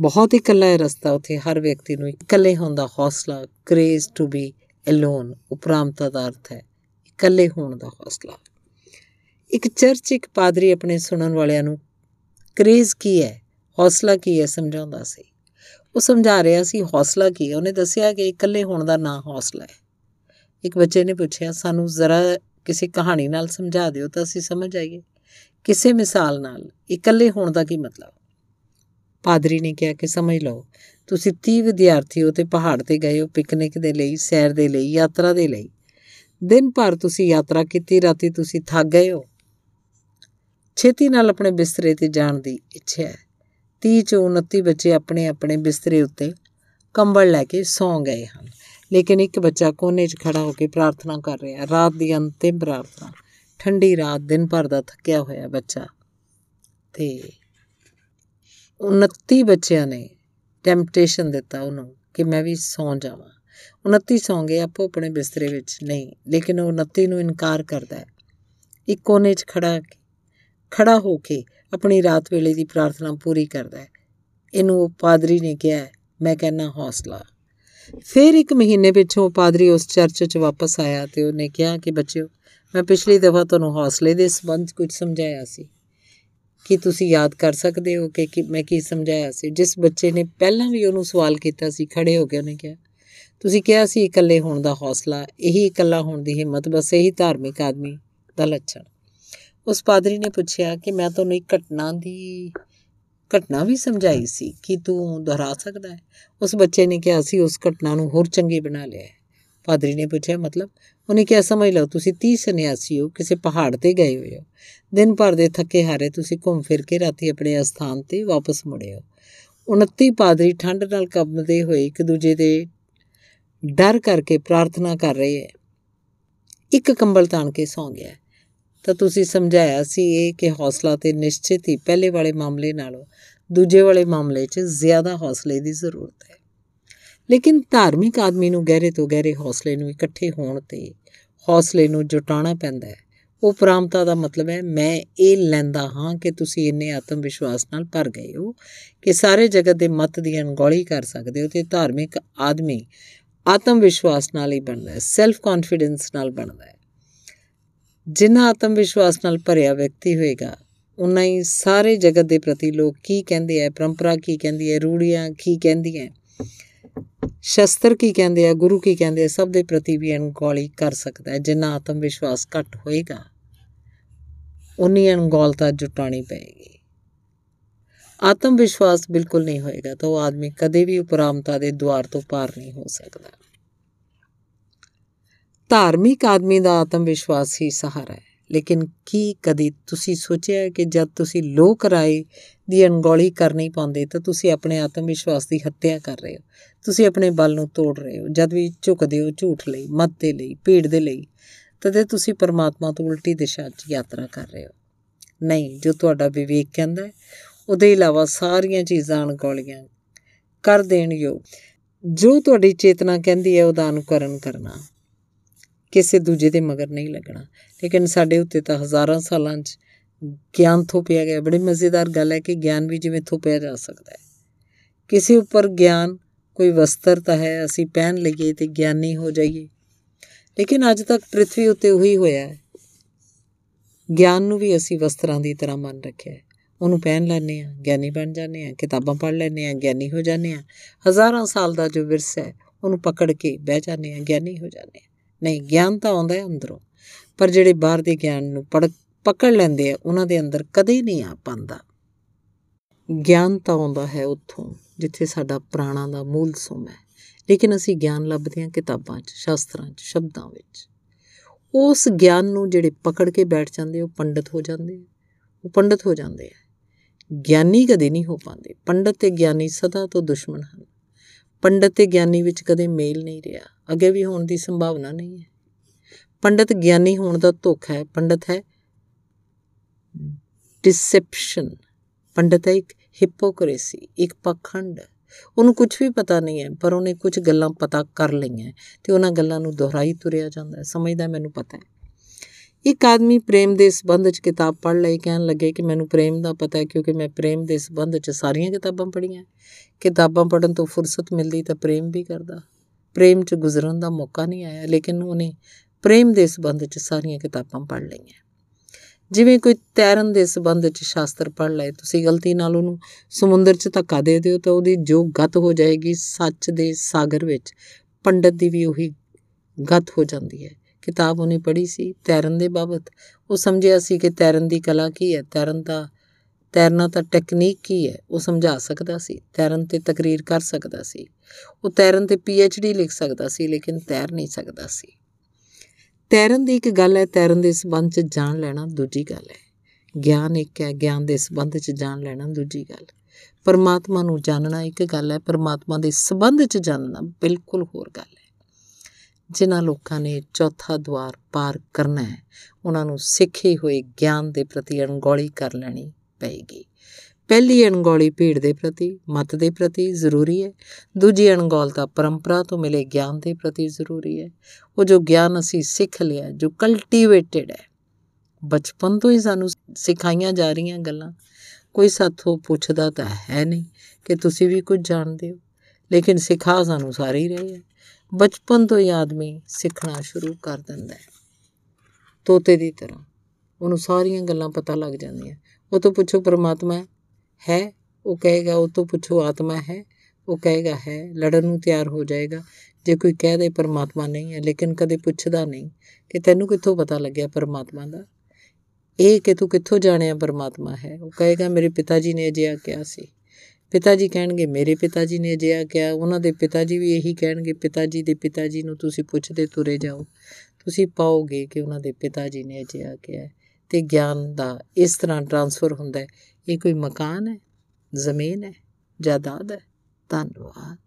ਬਹੁਤ ਹੀ ਇਕੱਲਾ ਹੈ ਰਸਤਾ ਉੱਥੇ ਹਰ ਵਿਅਕਤੀ ਨੂੰ ਇਕੱਲੇ ਹੋਣ ਦਾ ਹੌਸਲਾ ਕ੍ਰੇਜ਼ ਟੂ ਬੀ ਅਲੋਨ ਉਪਰਾਮਤਾ ਦਾ ਅਰਥ ਹੈ, ਇਕੱਲੇ ਹੋਣ ਦਾ ਹੌਸਲਾ। ਇੱਕ ਚਰਚ, ਇੱਕ ਪਾਦਰੀ ਆਪਣੇ ਸੁਣਨ ਵਾਲਿਆਂ ਨੂੰ ਕ੍ਰੇਜ਼ ਕੀ ਹੈ? ਹੌਸਲਾ ਕੀ ਹੈ? ਸਮਝਾਉਂਦਾ ਸੀ। ਉਹ ਸਮਝਾ ਰਿਹਾ ਸੀ, ਹੌਸਲਾ ਕੀ ਹੈ? ਉਹਨੇ ਦੱਸਿਆ ਕਿ ਇਕੱਲੇ ਹੋਣ ਦਾ ਨਾਂ ਹੌਸਲਾ ਹੈ। ਇੱਕ ਬੱਚੇ ਨੇ ਪੁੱਛਿਆ, ਸਾਨੂੰ ਜ਼ਰਾ ਕਿਸੇ ਕਹਾਣੀ ਨਾਲ ਸਮਝਾ ਦਿਓ ਤਾਂ ਅਸੀਂ ਸਮਝ ਜਾਈਏ ਕਿਸੇ ਮਿਸਾਲ ਨਾਲ, ਇਕੱਲੇ ਹੋਣ ਦਾ ਕੀ ਮਤਲਬ? ਪਾਦਰੀ ਨੇ ਕਿਹਾ ਕਿ ਸਮਝ ਲਓ, ਤੁਸੀਂ 30 ਵਿਦਿਆਰਥੀ ਹੋ ਤੇ ਪਹਾੜ ਤੇ ਗਏ ਹੋ ਪਿਕਨਿਕ ਦੇ ਲਈ, ਸੈਰ ਦੇ ਲਈ, ਯਾਤਰਾ ਦੇ ਲਈ। ਦਿਨ ਭਰ ਤੁਸੀਂ ਯਾਤਰਾ ਕੀਤੀ, ਰਾਤੀ ਤੁਸੀਂ ਥੱਕ ਗਏ ਹੋ। ਛੇਤੀ ਨਾਲ ਆਪਣੇ ਬਿਸਤਰੇ ਤੇ ਜਾਣ ਦੀ ਇੱਛਾ ਹੈ। 30 ਚੋਂ 29 ਬੱਚੇ ਆਪਣੇ ਆਪਣੇ ਬਿਸਤਰੇ ਉੱਤੇ ਕੰਬਲ ਲੈ ਕੇ ਸੌਂ ਗਏ ਹਨ। ਲੇਕਿਨ ਇੱਕ ਬੱਚਾ ਕੋਨੇ 'ਚ ਖੜਾ ਹੋ ਕੇ ਪ੍ਰਾਰਥਨਾ ਕਰ ਰਿਹਾ ਰਾਤ ਦੀ ਅੰਤਿਮ ਪ੍ਰਾਰਥਨਾ। ਠੰਡੀ ਰਾਤ, ਦਿਨ ਭਰ ਦਾ ਥੱਕਿਆ ਹੋਇਆ ਬੱਚਾ। ਤੇ 29 ਬੱਚਿਆਂ ਨੇ ਟੈਂਪਟੇਸ਼ਨ ਦਿੱਤਾ ਉਹਨੂੰ ਕਿ ਮੈਂ ਵੀ ਸੌਂ ਜਾਵਾਂ। 29 ਸੌਂ ਗਏ, ਆਪੋ ਆਪਣੇ ਬਿਸਤਰੇ ਵਿੱਚ ਨਹੀਂ, ਲੇਕਿਨ ਉਹ 29 ਨੂੰ ਇਨਕਾਰ ਕਰਦਾ ਹੈ। ਇੱਕ ਕੋਨੇ 'ਚ ਖੜਾ ਖੜਾ ਹੋ ਕੇ ਆਪਣੀ ਰਾਤ ਵੇਲੇ ਦੀ ਪ੍ਰਾਰਥਨਾ ਪੂਰੀ ਕਰਦਾ ਹੈ। ਇਹਨੂੰ ਉਹ ਪਾਦਰੀ ਨੇ ਕਿਹਾ ਮੈਂ ਕਹਿੰਨਾ ਹੌਸਲਾ। ਫਿਰ ਇੱਕ ਮਹੀਨੇ ਪਿੱਛੋਂ ਪਾਦਰੀ ਉਸ ਚਰਚ 'ਚ ਵਾਪਸ ਆਇਆ ਤੇ ਉਹਨੇ ਕਿਹਾ ਕਿ ਬੱਚਿਓ, ਮੈਂ ਪਿਛਲੀ ਦਫਾ ਤੁਹਾਨੂੰ ਹੌਸਲੇ ਦੇ ਸੰਬੰਧ ਕੁਝ ਸਮਝਾਇਆ ਸੀ। ਕਿ ਤੁਸੀਂ ਯਾਦ ਕਰ ਸਕਦੇ ਹੋ ਕਿ, ਮੈਂ ਕੀ ਸਮਝਾਇਆ ਸੀ? ਜਿਸ ਬੱਚੇ ਨੇ ਪਹਿਲਾਂ ਵੀ ਉਹਨੂੰ ਸਵਾਲ ਕੀਤਾ ਸੀ, ਖੜੇ ਹੋ ਕੇ ਉਹਨੇ ਕਿਹਾ, ਤੁਸੀਂ ਕਿਹਾ ਸੀ ਇਕੱਲੇ ਹੋਣ ਦਾ ਹੌਸਲਾ, ਇਹੀ ਇਕੱਲਾ ਹੋਣ ਦੀ ਹਿੰਮਤ, ਬਸ ਇਹੀ ਧਾਰਮਿਕ ਆਦਮੀ ਦਾ ਲੱਛਣ। ਉਸ ਪਾਦਰੀ ਨੇ ਪੁੱਛਿਆ ਕਿ ਮੈਂ ਤੁਹਾਨੂੰ ਇੱਕ ਘਟਨਾ ਦੀ, ਘਟਨਾ ਵੀ ਸਮਝਾਈ ਸੀ ਕਿ ਤੂੰ ਦੁਹਰਾ ਸਕਦਾ ਹੈ। ਉਸ ਬੱਚੇ ਨੇ ਕਿਹਾ ਸੀ ਉਸ ਘਟਨਾ ਨੂੰ ਹੋਰ ਚੰਗੀ ਬਣਾ ਲਿਆ ਪਾਦਰੀ ਨੇ ਪੁੱਛਿਆ, ਮਤਲਬ ਉਹਨੇ ਕਿਹਾ, ਸਮਝ ਲਓ, ਤੁਸੀਂ 30 ਸੰਨਿਆਸੀ ਹੋ, ਕਿਸੇ ਪਹਾੜ ਤੇ ਗਏ ਹੋਏ ਹੋ। ਦਿਨ ਭਰ ਦੇ ਥੱਕੇ ਹਾਰੇ ਤੁਸੀਂ ਘੁੰਮ ਫਿਰ ਕੇ ਰਾਤੀ ਆਪਣੇ ਅਸਥਾਨ ਤੇ ਵਾਪਸ ਮੁੜੇ ਹੋ। 29 ਪਾਦਰੀ ਠੰਡ ਨਾਲ ਕੰਬਦੇ ਹੋਏ ਇੱਕ ਦੂਜੇ ਦੇ ਡਰ ਕਰਕੇ ਪ੍ਰਾਰਥਨਾ ਕਰ ਰਹੇ ਹੈ। ਇੱਕ ਕੰਬਲ ਤਾਣ ਕੇ ਸੌਂ ਗਿਆ ਤਾਂ ਤੁਸੀਂ ਸਮਝਾਇਆ ਸੀ ਇਹ ਕਿ ਹੌਸਲਾ ਤੇ ਨਿਸ਼ਚਿਤ ਹੀ ਪਹਿਲੇ ਵਾਲੇ ਮਾਮਲੇ ਨਾਲੋਂ ਦੂਜੇ ਵਾਲੇ ਮਾਮਲੇ 'ਚ ਜ਼ਿਆਦਾ ਹੌਸਲੇ ਦੀ ਜ਼ਰੂਰਤ ਹੈ। ਲੇਕਿਨ ਧਾਰਮਿਕ ਆਦਮੀ ਨੂੰ ਗਹਿਰੇ ਤੋਂ ਗਹਿਰੇ ਹੌਸਲੇ ਨੂੰ ਇਕੱਠੇ ਹੋਣ ਤੇ ਹੌਸਲੇ ਨੂੰ ਜੁਟਾਉਣਾ ਪੈਂਦਾ ਹੈ। ਉਹ ਪ੍ਰਾਮਤਾ ਦਾ ਮਤਲਬ ਹੈ, ਮੈਂ ਇਹ ਲੈਂਦਾ ਹਾਂ ਕਿ ਤੁਸੀਂ ਇੰਨੇ ਆਤਮ ਵਿਸ਼ਵਾਸ ਨਾਲ ਭਰ ਗਏ ਹੋ ਕਿ ਸਾਰੇ ਜਗਤ ਦੇ ਮਤ ਦੀ ਅਣਗੌਲੀ ਕਰ ਸਕਦੇ ਹੋ ਤੇ ਧਾਰਮਿਕ ਆਦਮੀ ਆਤਮ ਵਿਸ਼ਵਾਸ ਨਾਲ ਹੀ ਬਣਦਾ ਹੈ ਸੈਲਫ ਕੌਨਫੀਡੈਂਸ ਨਾਲ ਬਣਦਾ ਹੈ। ਜਿੰਨਾ ਆਤਮ ਵਿਸ਼ਵਾਸ ਨਾਲ ਭਰਿਆ ਵਿਅਕਤੀ ਹੋਏਗਾ ਉਨਾ ਹੀ ਸਾਰੇ ਜਗਤ ਦੇ ਪ੍ਰਤੀ ਲੋਕ ਕੀ ਕਹਿੰਦੇ ਆ, ਪਰੰਪਰਾ ਕੀ ਕਹਿੰਦੀ ਹੈ ਰੂੜੀਆਂ ਕੀ ਕਹਿੰਦੀਆਂ ਸ਼ਸਤਰ ਕੀ ਕਹਿੰਦੇ ਆ, ਗੁਰੂ ਕੀ ਕਹਿੰਦੇ ਆ, ਸਭ ਦੇ ਪ੍ਰਤੀ ਵੀ ਅਣਗੌਲੀ ਕਰ ਸਕਦਾ ਹੈ। ਜਿੰਨਾ ਆਤਮ ਵਿਸ਼ਵਾਸ ਘੱਟ ਹੋਏਗਾ ਉਨੀ ਅਣਗੌਲਤਾ ਜੁਟਾਣੀ ਪਏਗੀ। ਆਤਮ ਵਿਸ਼ਵਾਸ ਬਿਲਕੁਲ ਨਹੀਂ ਹੋਏਗਾ ਤਾਂ ਉਹ ਆਦਮੀ ਕਦੇ ਵੀ ਉਪਰਾਮਤਾ ਦੇ ਦੁਆਰ ਤੋਂ ਪਾਰ ਨਹੀਂ ਹੋ ਸਕਦਾ। ਧਾਰਮਿਕ ਆਦਮੀ ਦਾ ਆਤਮ ਵਿਸ਼ਵਾਸ ਹੀ ਸਹਾਰਾ ਹੈ। ਲੇਕਿਨ ਕੀ ਕਦੀ ਤੁਸੀਂ ਸੋਚਿਆ ਕਿ ਜਦ ਤੁਸੀਂ ਲੋਕ ਰਾਏ ਦੀ ਅਣਗੌਲੀ ਕਰ ਨਹੀਂ ਪਾਉਂਦੇ ਤਾਂ ਤੁਸੀਂ ਆਪਣੇ ਆਤਮ ਵਿਸ਼ਵਾਸ ਦੀ ਹੱਤਿਆ ਕਰ ਰਹੇ ਹੋ? ਤੁਸੀਂ ਆਪਣੇ ਬਲ ਨੂੰ ਤੋੜ ਰਹੇ ਹੋ, ਜਦ ਵੀ ਝੁਕਦੇ ਹੋ ਝੂਠ ਲਈ, ਮਤ ਦੇ ਲਈ, ਭੀੜ ਦੇ ਲਈ, ਤਦੇ ਤੁਸੀਂ ਪਰਮਾਤਮਾ ਤੋਂ ਉਲਟੀ ਦਿਸ਼ਾ 'ਚ ਯਾਤਰਾ ਕਰ ਰਹੇ ਹੋ। ਨਹੀਂ, ਜੋ ਤੁਹਾਡਾ ਵਿਵੇਕ ਕਹਿੰਦਾ ਉਹਦੇ ਇਲਾਵਾ ਸਾਰੀਆਂ ਚੀਜ਼ਾਂ ਅਣਗੌਲੀਆਂ ਕਰ ਦੇਣ ਯੋਗ ਜੋ ਤੁਹਾਡੀ ਚੇਤਨਾ ਕਹਿੰਦੀ ਹੈ, ਉਹਦਾ ਅਨੁਕਰਨ ਕਰਨਾ। ਕਿਸੇ ਦੂਜੇ ਦੇ ਮਗਰ ਨਹੀਂ ਲੱਗਣਾ। ਲੇਕਿਨ ਸਾਡੇ ਉੱਤੇ ਤਾਂ ਹਜ਼ਾਰਾਂ ਸਾਲਾਂ 'ਚ ਗਿਆਨ ਥੋਪਿਆ ਗਿਆ। ਬੜੀ ਮਜ਼ੇਦਾਰ ਗੱਲ ਹੈ ਕਿ ਗਿਆਨ ਵੀ ਜਿਵੇਂ ਥੋਪਿਆ ਜਾ ਸਕਦਾ ਹੈ। ਕਿਸੇ ਉੱਪਰ ਗਿਆਨ ਕੋਈ ਵਸਤਰਤਾ ਹੈ, ਅਸੀਂ ਪਹਿਨ ਲਈਏ ਤੇ ਗਿਆਨੀ ਹੋ ਜਾਈਏ। ਲੇਕਿਨ ਅੱਜ ਤੱਕ ਪ੍ਰithvi ਉੱਤੇ ਉਹੀ ਹੋਇਆ ਹੈ। ਗਿਆਨ ਨੂੰ ਵੀ ਅਸੀਂ ਵਸਤਰਾਂ ਦੀ ਤਰ੍ਹਾਂ ਮੰਨ ਰੱਖਿਆ ਹੈ। ਉਹਨੂੰ ਪਹਿਨ ਲੈਂਦੇ ਆ ਗਿਆਨੀ ਬਣ ਜਾਂਦੇ ਆ ਕਿਤਾਬਾਂ ਪੜ੍ਹ ਲੈਂਦੇ ਆ ਗਿਆਨੀ ਹੋ ਜਾਂਦੇ ਆ ਹਜ਼ਾਰਾਂ ਸਾਲ ਦਾ ਜੋ ਵਿਰਸਾ ਹੈ, ਉਹਨੂੰ ਪਕੜ ਕੇ ਬਹਿ ਜਾਂਦੇ ਆ ਗਿਆਨੀ ਹੋ ਜਾਂਦੇ ਆ ਨਹੀਂ ਗਿਆਨ ਤਾਂ ਆਉਂਦਾ ਹੈ ਅੰਦਰੋਂ, ਪਰ ਜਿਹੜੇ ਬਾਹਰ ਦੇ ਗਿਆਨ ਨੂੰ ਪੜ, ਪਕੜ ਲੈਂਦੇ ਆ, ਉਹਨਾਂ ਦੇ ਅੰਦਰ ਕਦੇ ਨਹੀਂ ਆ ਪਾਉਂਦਾ। ਗਿਆਨ ਤਾਂ ਆਉਂਦਾ ਹੈ ਉੱਥੋਂ, ਜਿੱਥੇ ਸਾਡਾ ਪ੍ਰਾਣਾ ਦਾ ਮੂਲ ਸੁਮ ਹੈ। ਲੇਕਿਨ ਅਸੀਂ ਗਿਆਨ ਲੱਭਦੇ ਹਾਂ ਕਿਤਾਬਾਂ 'ਚ, ਸ਼ਾਸਤਰਾਂ 'ਚ, ਸ਼ਬਦਾਂ ਵਿੱਚ। ਉਸ ਗਿਆਨ ਨੂੰ ਜਿਹੜੇ ਪਕੜ ਕੇ ਬੈਠ ਜਾਂਦੇ ਉਹ ਪੰਡਤ ਹੋ ਜਾਂਦੇ ਉਹ ਪੰਡਤ ਹੋ ਜਾਂਦੇ ਆ। ਗਿਆਨੀ ਕਦੇ ਨਹੀਂ ਹੋ ਪਾਉਂਦੇ। ਪੰਡਤ ਤੇ ਗਿਆਨੀ ਸਦਾ ਤੋਂ ਦੁਸ਼ਮਣ ਹਨ। ਪੰਡਤ ਤੇ ਗਿਆਨੀ ਵਿੱਚ ਕਦੇ ਮੇਲ ਨਹੀਂ ਰਿਹਾ, ਅੱਗੇ ਵੀ ਹੋਣ ਦੀ ਸੰਭਾਵਨਾ ਨਹੀਂ ਹੈ। ਪੰਡਤ ਗਿਆਨੀ ਹੋਣ ਦਾ ਧੋਖਾ ਹੈ, ਪੰਡਤ ਹੈ ਡਿਸੈਪਸ਼ਨ, ਪੰਡਤ ਹੈ ਇੱਕ ਹਿਪੋਕ੍ਰੇਸੀ, ਇੱਕ ਪਖੰਡ। ਉਹਨੂੰ ਕੁਝ ਵੀ ਪਤਾ ਨਹੀਂ ਹੈ, ਪਰ ਉਹਨੇ ਕੁਝ ਗੱਲਾਂ ਪਤਾ ਕਰ ਲਈਆਂ, ਤੇ ਉਹਨਾਂ ਗੱਲਾਂ ਨੂੰ ਦੁਹਰਾਈ ਤੁਰਿਆ ਜਾਂਦਾ ਹੈ, ਸਮਝਦਾ ਮੈਨੂੰ ਪਤਾ ਹੈ। ਇੱਕ ਆਦਮੀ ਪ੍ਰੇਮ ਦੇ ਸੰਬੰਧ 'ਚ ਕਿਤਾਬ ਪੜ੍ਹ ਲਈ ਕਹਿਣ ਲੱਗੇ ਕਿ ਮੈਨੂੰ ਪ੍ਰੇਮ ਦਾ ਪਤਾ ਹੈ ਕਿਉਂਕਿ ਮੈਂ ਪ੍ਰੇਮ ਦੇ ਸੰਬੰਧ 'ਚ ਸਾਰੀਆਂ ਕਿਤਾਬਾਂ ਪੜ੍ਹੀਆਂ। ਕਿਤਾਬਾਂ ਪੜ੍ਹਨ ਤੋਂ ਫੁਰਸਤ ਮਿਲਦੀ ਤਾਂ ਪ੍ਰੇਮ ਵੀ ਕਰਦਾ। ਪ੍ਰੇਮ 'ਚ ਗੁਜ਼ਰਨ ਦਾ ਮੌਕਾ ਨਹੀਂ ਆਇਆ, ਲੇਕਿਨ ਉਹਨੇ ਪ੍ਰੇਮ ਦੇ ਸੰਬੰਧ 'ਚ ਸਾਰੀਆਂ ਕਿਤਾਬਾਂ ਪੜ੍ਹ ਲਈਆਂ। ਜਿਵੇਂ ਕੋਈ ਤੈਰਨ ਦੇ ਸੰਬੰਧ 'ਚ ਸ਼ਾਸਤਰ ਪੜ੍ਹ ਲਏ, ਤੁਸੀਂ ਗਲਤੀ ਨਾਲ ਉਹਨੂੰ ਸਮੁੰਦਰ 'ਚ ਧੱਕਾ ਦੇ ਦਿਓ ਤਾਂ ਉਹਦੀ ਜੋ ਗਤ ਹੋ ਜਾਏਗੀ ਸੱਚ ਦੇ ਸਾਗਰ ਵਿੱਚ, ਪੰਡਤ ਦੀ ਵੀ ਉਹੀ ਗਤ ਹੋ ਜਾਂਦੀ ਹੈ। ਕਿਤਾਬ ਉਹਨੇ ਪੜ੍ਹੀ ਸੀ, ਤੈਰਨ ਦੇ ਬਾਬਤ। ਉਹ ਸਮਝਿਆ ਸੀ ਕਿ ਤੈਰਨ ਦੀ ਕਲਾ ਕੀ ਹੈ? ਤੈਰਨ ਦਾ, ਤੈਰਨਾ ਤਾਂ ਟੈਕਨੀਕ ਕੀ ਹੈ? ਉਹ ਸਮਝਾ ਸਕਦਾ ਸੀ, ਤੈਰਨ ਤੇ ਤਕਰੀਰ ਕਰ ਸਕਦਾ ਸੀ। ਉਹ ਤੈਰਨ ਤੇ ਡੀ ਲਿਖ ਸਕਦਾ ਸੀ, ਲੇਕਿਨ ਤੈਰ ਨਹੀਂ ਸਕਦਾ ਸੀ। ਤੈਰਨ ਦੀ ਇੱਕ ਗੱਲ ਹੈ, ਤੈਰਨ ਦੇ ਸਬੰਧ 'ਚ ਜਾਣ ਲੈਣਾ ਦੂਜੀ ਗੱਲ ਹੈ। ਗਿਆਨ ਇੱਕ ਹੈ, ਗਿਆਨ ਦੇ ਸਬੰਧ 'ਚ ਜਾਣ ਲੈਣਾ ਦੂਜੀ ਗੱਲ। ਪਰਮਾਤਮਾ ਨੂੰ ਜਾਣਨਾ ਇੱਕ ਗੱਲ ਹੈ, ਪਰਮਾਤਮਾ ਦੇ ਸਬੰਧ 'ਚ ਜਾਣਨਾ ਬਿਲਕੁਲ ਹੋਰ ਗੱਲ ਹੈ। ਜਿਨ੍ਹਾਂ ਲੋਕਾਂ ਨੇ ਚੌਥਾ ਦਵਾਰ ਪਾਰ ਕਰਨਾ ਹੈ, ਉਹਨਾਂ ਨੂੰ ਸਿੱਖੇ ਹੋਏ ਗਿਆਨ ਦੇ ਪ੍ਰਤੀ ਅਣਗੌਲੀ ਕਰ ਲੈਣੀ ਪਏਗੀ। ਪਹਿਲੀ ਅਣਗੌਲੀ ਭੀੜ ਦੇ ਪ੍ਰਤੀ, ਮਤ ਦੇ ਪ੍ਰਤੀ ਜ਼ਰੂਰੀ ਹੈ। ਦੂਜੀ ਅਣਗੌਲਤਾ ਪਰੰਪਰਾ ਤੋਂ ਮਿਲੇ ਗਿਆਨ ਦੇ ਪ੍ਰਤੀ ਜ਼ਰੂਰੀ ਹੈ। ਉਹ ਜੋ ਗਿਆਨ ਅਸੀਂ ਸਿੱਖ ਲਿਆ, ਜੋ ਕਲਟੀਵੇਟਿਡ ਹੈ। ਬਚਪਨ ਤੋਂ ਹੀ ਸਾਨੂੰ ਸਿਖਾਈਆਂ ਜਾ ਰਹੀਆਂ ਗੱਲਾਂ। ਕੋਈ ਸਾਥੋਂ ਪੁੱਛਦਾ ਤਾਂ ਹੈ ਨਹੀਂ ਕਿ ਤੁਸੀਂ ਵੀ ਕੁਝ ਜਾਣਦੇ ਹੋ। ਲੇਕਿਨ ਸਿਖਾ ਸਾਨੂੰ ਸਾਰੇ ਹੀ ਰਹੇ ਹੈ। ਬਚਪਨ ਤੋਂ ਹੀ ਆਦਮੀ ਸਿੱਖਣਾ ਸ਼ੁਰੂ ਕਰ ਦਿੰਦਾ ਹੈ। ਤੋਤੇ ਦੀ ਤਰ੍ਹਾਂ। ਉਹਨੂੰ ਸਾਰੀਆਂ ਗੱਲਾਂ ਪਤਾ ਲੱਗ ਜਾਂਦੀਆਂ। ਉਹ ਤੋਂ ਪੁੱਛੋ, ਪਰਮਾਤਮਾ ਹੈ? ਉਹ ਕਹੇਗਾ, ਉਹ ਤੋਂ ਪੁੱਛੋ, ਆਤਮਾ ਹੈ? ਉਹ ਕਹੇਗਾ, ਹੈ। ਲੜਨ ਨੂੰ ਤਿਆਰ ਹੋ ਜਾਏਗਾ। ਜੇ ਕੋਈ ਕਹਿ ਦੇ, ਪਰਮਾਤਮਾ ਨਹੀਂ ਹੈ, ਲੇਕਿਨ ਕਦੇ ਪੁੱਛਦਾ ਨਹੀਂ ਕਿ ਤੈਨੂੰ ਕਿੱਥੋਂ ਪਤਾ ਲੱਗਿਆ ਪਰਮਾਤਮਾ ਦਾ? ਇਹ ਕਿ ਤੂੰ ਕਿੱਥੋਂ ਜਾਣਿਆ ਪਰਮਾਤਮਾ ਹੈ? ਉਹ ਕਹੇਗਾ, ਮੇਰੇ ਪਿਤਾ ਜੀ ਨੇ ਅਜਿਹਾ ਕਿਹਾ ਸੀ। ਪਿਤਾ ਜੀ ਕਹਿਣਗੇ, ਮੇਰੇ ਪਿਤਾ ਜੀ ਨੇ ਅਜਿਹਾ ਕਿਹਾ, ਉਹਨਾਂ ਦੇ ਪਿਤਾ ਜੀ ਵੀ ਇਹੀ ਕਹਿਣਗੇ, ਪਿਤਾ ਜੀ ਦੇ ਪਿਤਾ ਜੀ ਨੂੰ ਤੁਸੀਂ ਪੁੱਛਦੇ ਤੁਰੇ ਜਾਓ। ਤੁਸੀਂ ਪਾਓਗੇ ਕਿ ਉਹਨਾਂ ਦੇ ਪਿਤਾ ਜੀ ਨੇ ਅਜਿਹਾ ਕਿਹਾ ਤੇ ਗਿਆਨ ਦਾ ਇਸ ਤਰ੍ਹਾਂ ਟਰਾਂਸਫਰ ਹੁੰਦਾ ਹੈ। ਇਹ ਕੋਈ ਮਕਾਨ ਹੈ? ਜ਼ਮੀਨ ਹੈ? ਜਾਇਦਾਦ ਹੈ? ਧੰਨਵਾਦ।